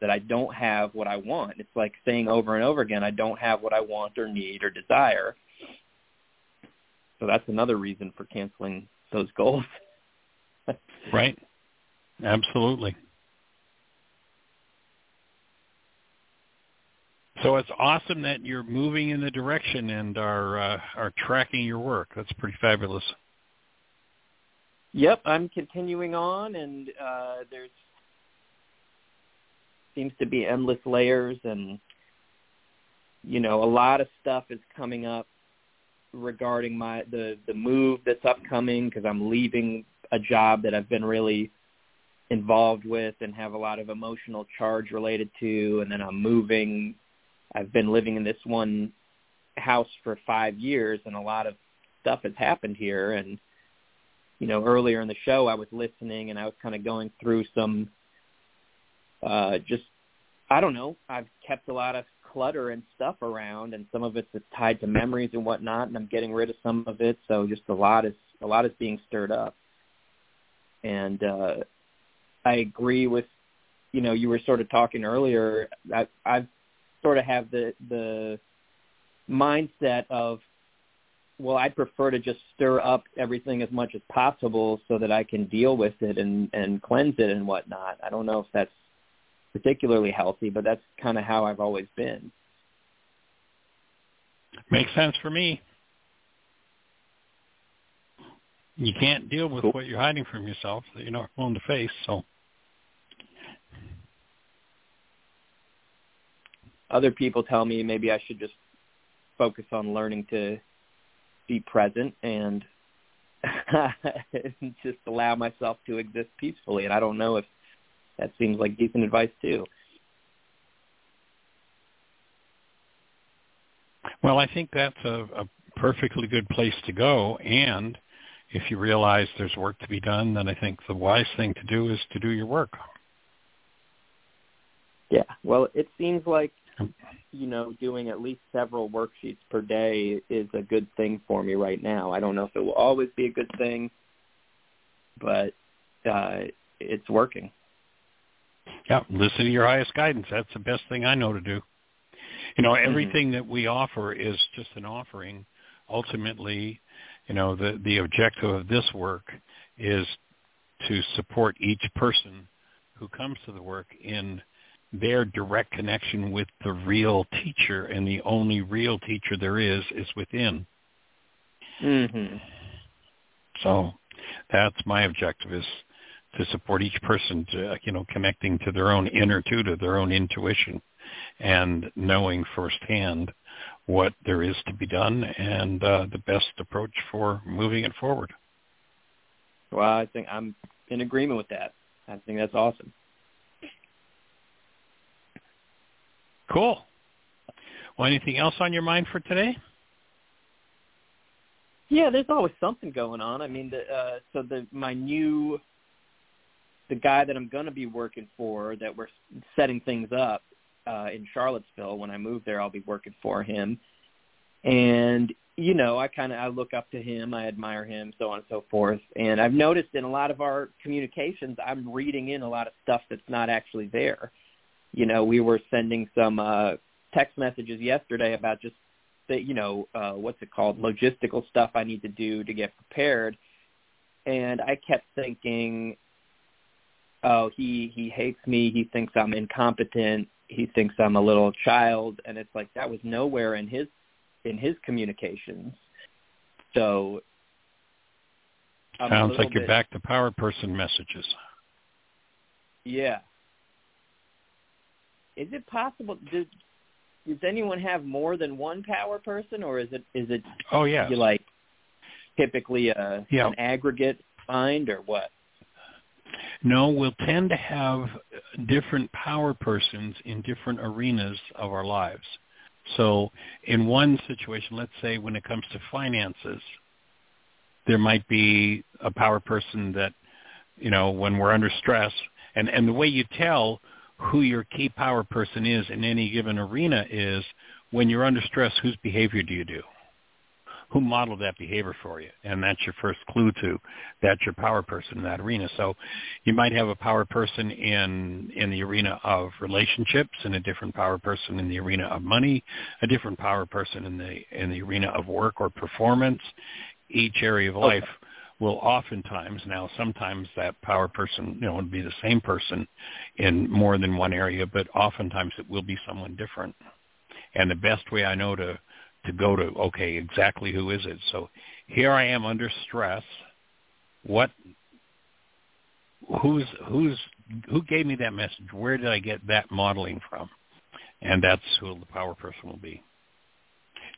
that I don't have what I want. It's like saying over and over again, I don't have what I want or need or desire. So that's another reason for canceling those goals. Right. Absolutely. So it's awesome that you're moving in the direction and are uh, are tracking your work. That's pretty fabulous. Yep, I'm continuing on, and uh, there's seems to be endless layers, and you know, a lot of stuff is coming up regarding my the the move that's upcoming because I'm leaving a job that I've been really involved with and have a lot of emotional charge related to, and then I'm moving. I've been living in this one house for five years, and a lot of stuff has happened here, and you know, earlier in the show, I was listening and I was kind of going through some, uh, just, I don't know, I've kept a lot of clutter and stuff around and some of it's tied to memories and whatnot and I'm getting rid of some of it. So just a lot is, a lot is being stirred up. And, uh, I agree with, you know, you were sort of talking earlier, I, I sort of have the, the mindset of, well, I'd prefer to just stir up everything as much as possible so that I can deal with it and, and cleanse it and whatnot. I don't know if that's particularly healthy, but that's kind of how I've always been. Makes sense for me. You can't deal with Cool. what you're hiding from yourself that you're not willing to face. So Other people tell me maybe I should just focus on learning to be present and just allow myself to exist peacefully. And I don't know if that seems like decent advice too. Well, I think that's a, a perfectly good place to go. And if you realize there's work to be done, then I think the wise thing to do is to do your work. Yeah. Well, it seems like Um, you know doing at least several worksheets per day is a good thing for me right now. I don't know if it will always be a good thing, but uh, it's working. Yeah, listen to your highest guidance. That's the best thing I know to do. You know, everything that we offer is just an offering. Ultimately, you know, the the objective of this work is to support each person who comes to the work in their direct connection with the real teacher, and the only real teacher there is is within. Mm-hmm. So that's my objective is to support each person to you know connecting to their own inner to to their own intuition and knowing firsthand what there is to be done and uh, the best approach for moving it forward. Well, I think I'm in agreement with that. I think that's awesome. Cool. Well, anything else on your mind for today? Yeah, there's always something going on. I mean, the, uh, so the my new the guy that I'm going to be working for that we're setting things up uh, in Charlottesville. When I move there, I'll be working for him, and you know, I kind of I look up to him, I admire him, so on and so forth. And I've noticed in a lot of our communications, I'm reading in a lot of stuff that's not actually there. You know, we were sending some uh, text messages yesterday about just the, you know, uh, what's it called, logistical stuff I need to do to get prepared. And I kept thinking, oh, he he hates me. He thinks I'm incompetent. He thinks I'm a little child. And it's like that was nowhere in his in his communications. So I'm sounds like bit, you're back to power person messages. Yeah. Is it possible? Does, does anyone have more than one power person, or is it is it? Oh yeah. You like typically a yeah. an aggregate find or what? No, we'll tend to have different power persons in different arenas of our lives. So in one situation, let's say when it comes to finances, there might be a power person that, you know, when we're under stress, and, and the way you tell who your key power person is in any given arena is when you're under stress, whose behavior do you do? Who modeled that behavior for you. And that's your first clue to that's your power person in that arena. So you might have a power person in in the arena of relationships and a different power person in the arena of money, a different power person in the in the arena of work or performance. Each area of life okay. will oftentimes now sometimes that power person, you know, would be the same person in more than one area, but oftentimes it will be someone different. And the best way I know to to go to okay exactly who is it? So here i am under stress. What who's who's who gave me that message? Where did i get that modeling from? And that's who the power person will be.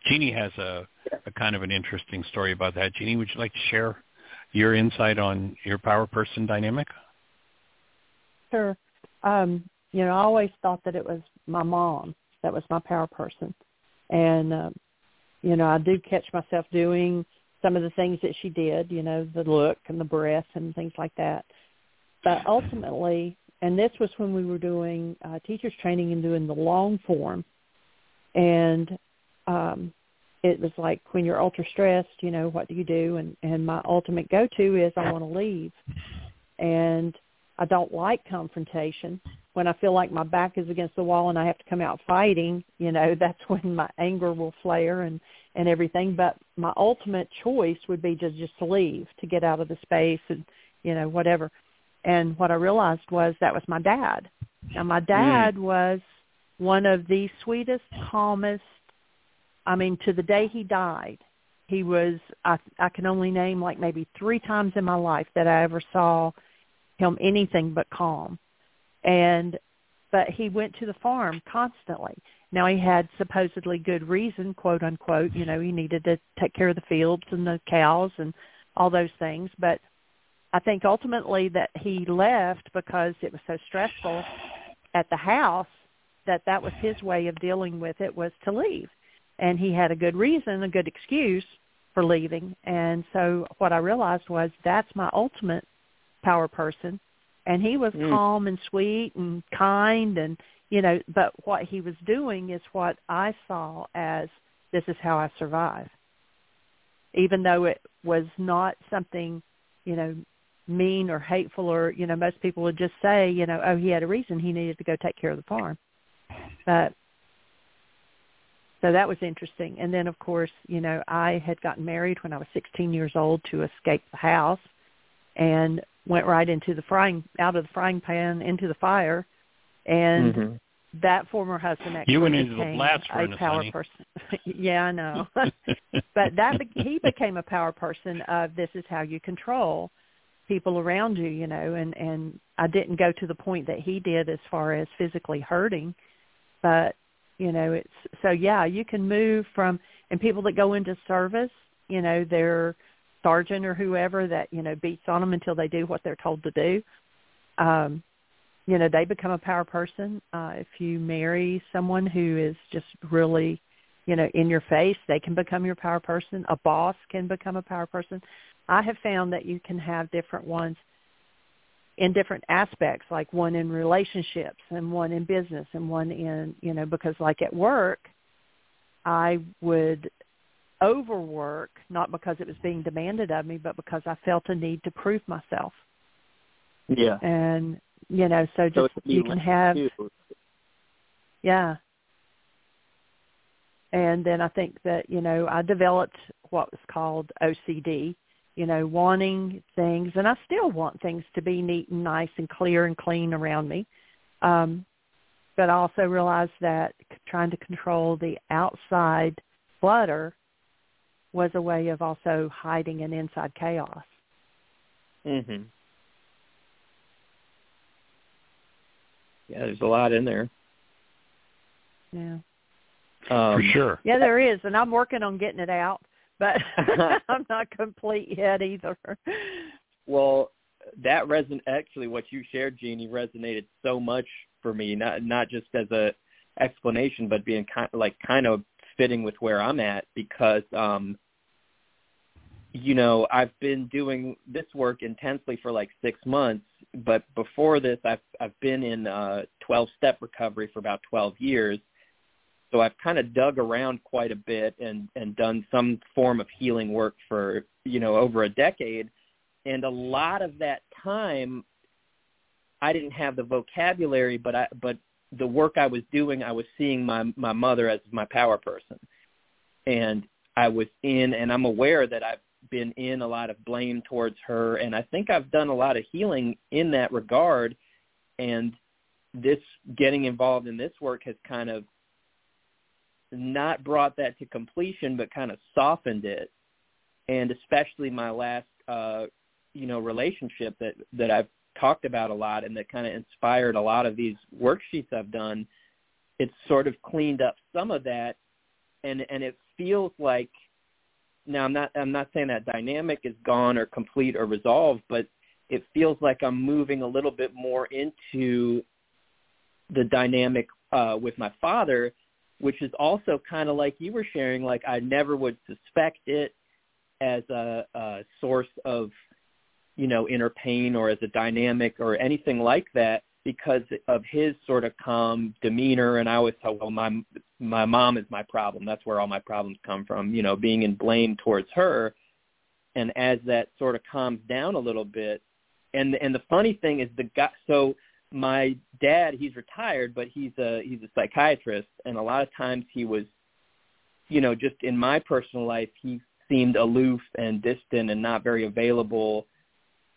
Jeanie has a, a kind of an interesting story about that. Jeanie would you like to share your insight on your power person dynamic? Sure. Um you know i always thought that it was my mom that was my power person. And um you know, I do catch myself doing some of the things that she did, you know, the look and the breath and things like that. But ultimately, and this was when we were doing uh, teachers training and doing the long form, and um, it was like when you're ultra stressed, you know, what do you do? And and my ultimate go to is I want to leave, and I don't like confrontation. When I feel like my back is against the wall and I have to come out fighting, you know, that's when my anger will flare and and everything. But my ultimate choice would be to just leave, to get out of the space and you know whatever. And what I realized was that was my dad. Now my mm. dad mm. was one of the sweetest, calmest. I mean, to the day he died, he was. I I can only name like maybe three times in my life that I ever saw him anything but calm. And but he went to the farm constantly. Now he had supposedly good reason, quote unquote, you know, he needed to take care of the fields and the cows and all those things, but I think ultimately that he left because it was so stressful at the house that that was his way of dealing with it was to leave. And he had a good reason, a good excuse for leaving. And so what I realized was that's my ultimate power person and he was mm. calm and sweet and kind and you know but what he was doing is what i saw as this is how i survive. Even though it was not something you know mean or hateful or you know most people would just say you know oh he had a reason he needed to go take care of the farm. But so that was interesting. And then of course you know i had gotten married when i was 16 years old to escape the house. And went right into the frying out of the frying pan into the fire and mm-hmm. that former husband actually you went into became the blast a furnace, power honey. person. yeah, I know. but that be- he became a power person of this is how you control people around you, you know, and and I didn't go to the point that he did as far as physically hurting, but you know, it's so yeah, you can move from and people that go into service, you know, their sergeant or whoever that, you know, beats on them until they do what they're told to do. Um you know, they become a power person. Uh if you marry someone who is just really you know, in your face, they can become your power person. A boss can become a power person. I have found that you can have different ones in different aspects, like one in relationships and one in business and one in, you know, because like at work, I would overwork, not because it was being demanded of me, but because I felt a need to prove myself. Yeah. And, you know, so So just be you can have, too. yeah. And then I think that, you know, I developed what was called OCD, you know, wanting things, and I still want things to be neat and nice and clear and clean around me. Um, but I also realized that trying to control the outside clutter was a way of also hiding an inside chaos. Mhm. Yeah, there's a lot in there. Yeah. Um, For sure. Yeah, there is, and I'm working on getting it out, but I'm not complete yet either. Well, that reson actually what you shared, Jeanie, resonated so much for me. Not not just as a explanation, but being kind like kind of fitting with where I'm at because um you know I've been doing this work intensely for like six months, but before this I've I've been in uh 12 step recovery for about 12 years. So I've kind of dug around quite a bit and and done some form of healing work for you know over a decade and a lot of that time I didn't have the vocabulary but I but the work I was doing I was seeing my my mother as my power person and I was in and I'm aware that I've been in a lot of blame towards her and I think I've done a lot of healing in that regard and this getting involved in this work has kind of not brought that to completion but kind of softened it. And especially my last uh you know relationship that that I've talked about a lot and that kind of inspired a lot of these worksheets I've done it's sort of cleaned up some of that and and it feels like now I'm not I'm not saying that dynamic is gone or complete or resolved but it feels like I'm moving a little bit more into the dynamic uh with my father which is also kind of like you were sharing like I never would suspect it as a, a source of you know inner pain or as a dynamic or anything like that because of his sort of calm demeanor and I always thought well my my mom is my problem. That's where all my problems come from you know being in blame towards her. And as that sort of calms down a little bit and and the funny thing is the guy so my dad he's retired but he's a he's a psychiatrist. And a lot of times he was you know just in my personal life he seemed aloof and distant and not very available.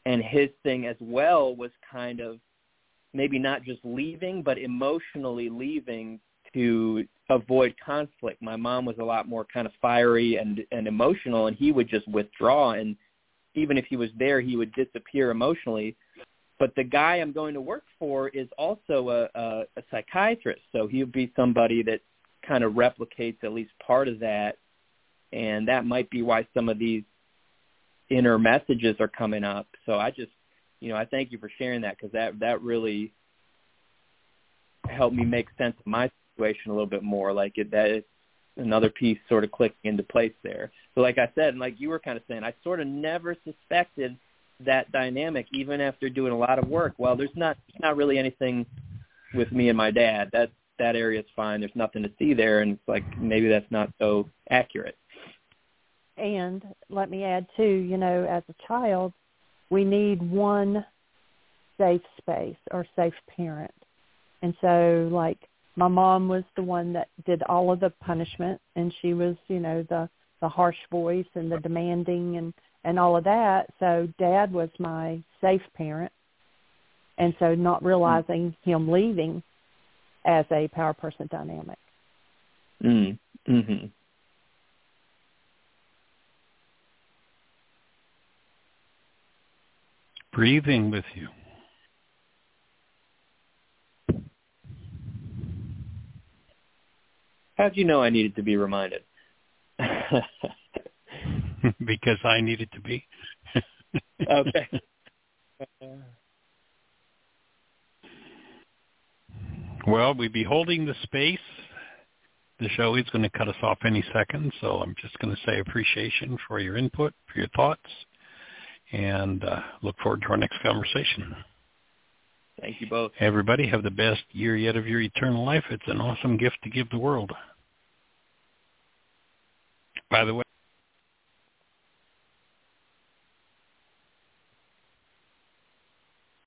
And his thing as well was kind of maybe not just leaving but emotionally leaving to avoid conflict. My mom was a lot more kind of fiery and and emotional and he would just withdraw. And even if he was there he would disappear emotionally. But the guy I'm going to work for is also a, a, a psychiatrist, so he would be somebody that kind of replicates at least part of that, and that might be why some of these inner messages are coming up. So I just, you know, I thank you for sharing that because that that really helped me make sense of my situation a little bit more. Like it, that is another piece sort of clicking into place there. So like I said, and like you were kind of saying, I sort of never suspected that dynamic even after doing a lot of work. Well, there's not there's not really anything with me and my dad. That that area's fine. There's nothing to see there and it's like maybe that's not so accurate. And let me add too, you know, as a child, we need one safe space or safe parent. And so like my mom was the one that did all of the punishment and she was, you know, the the harsh voice and the demanding and and all of that. So dad was my safe parent. And so not realizing him leaving, as a power person dynamic. Mm. Mhm. Breathing with you. How'd you know I needed to be reminded? because I needed to be. okay. Well, we'd be holding the space. The show is going to cut us off any second, so I'm just going to say appreciation for your input, for your thoughts, and uh, look forward to our next conversation. Thank you both. Everybody have the best year yet of your eternal life. It's an awesome gift to give the world. By the way,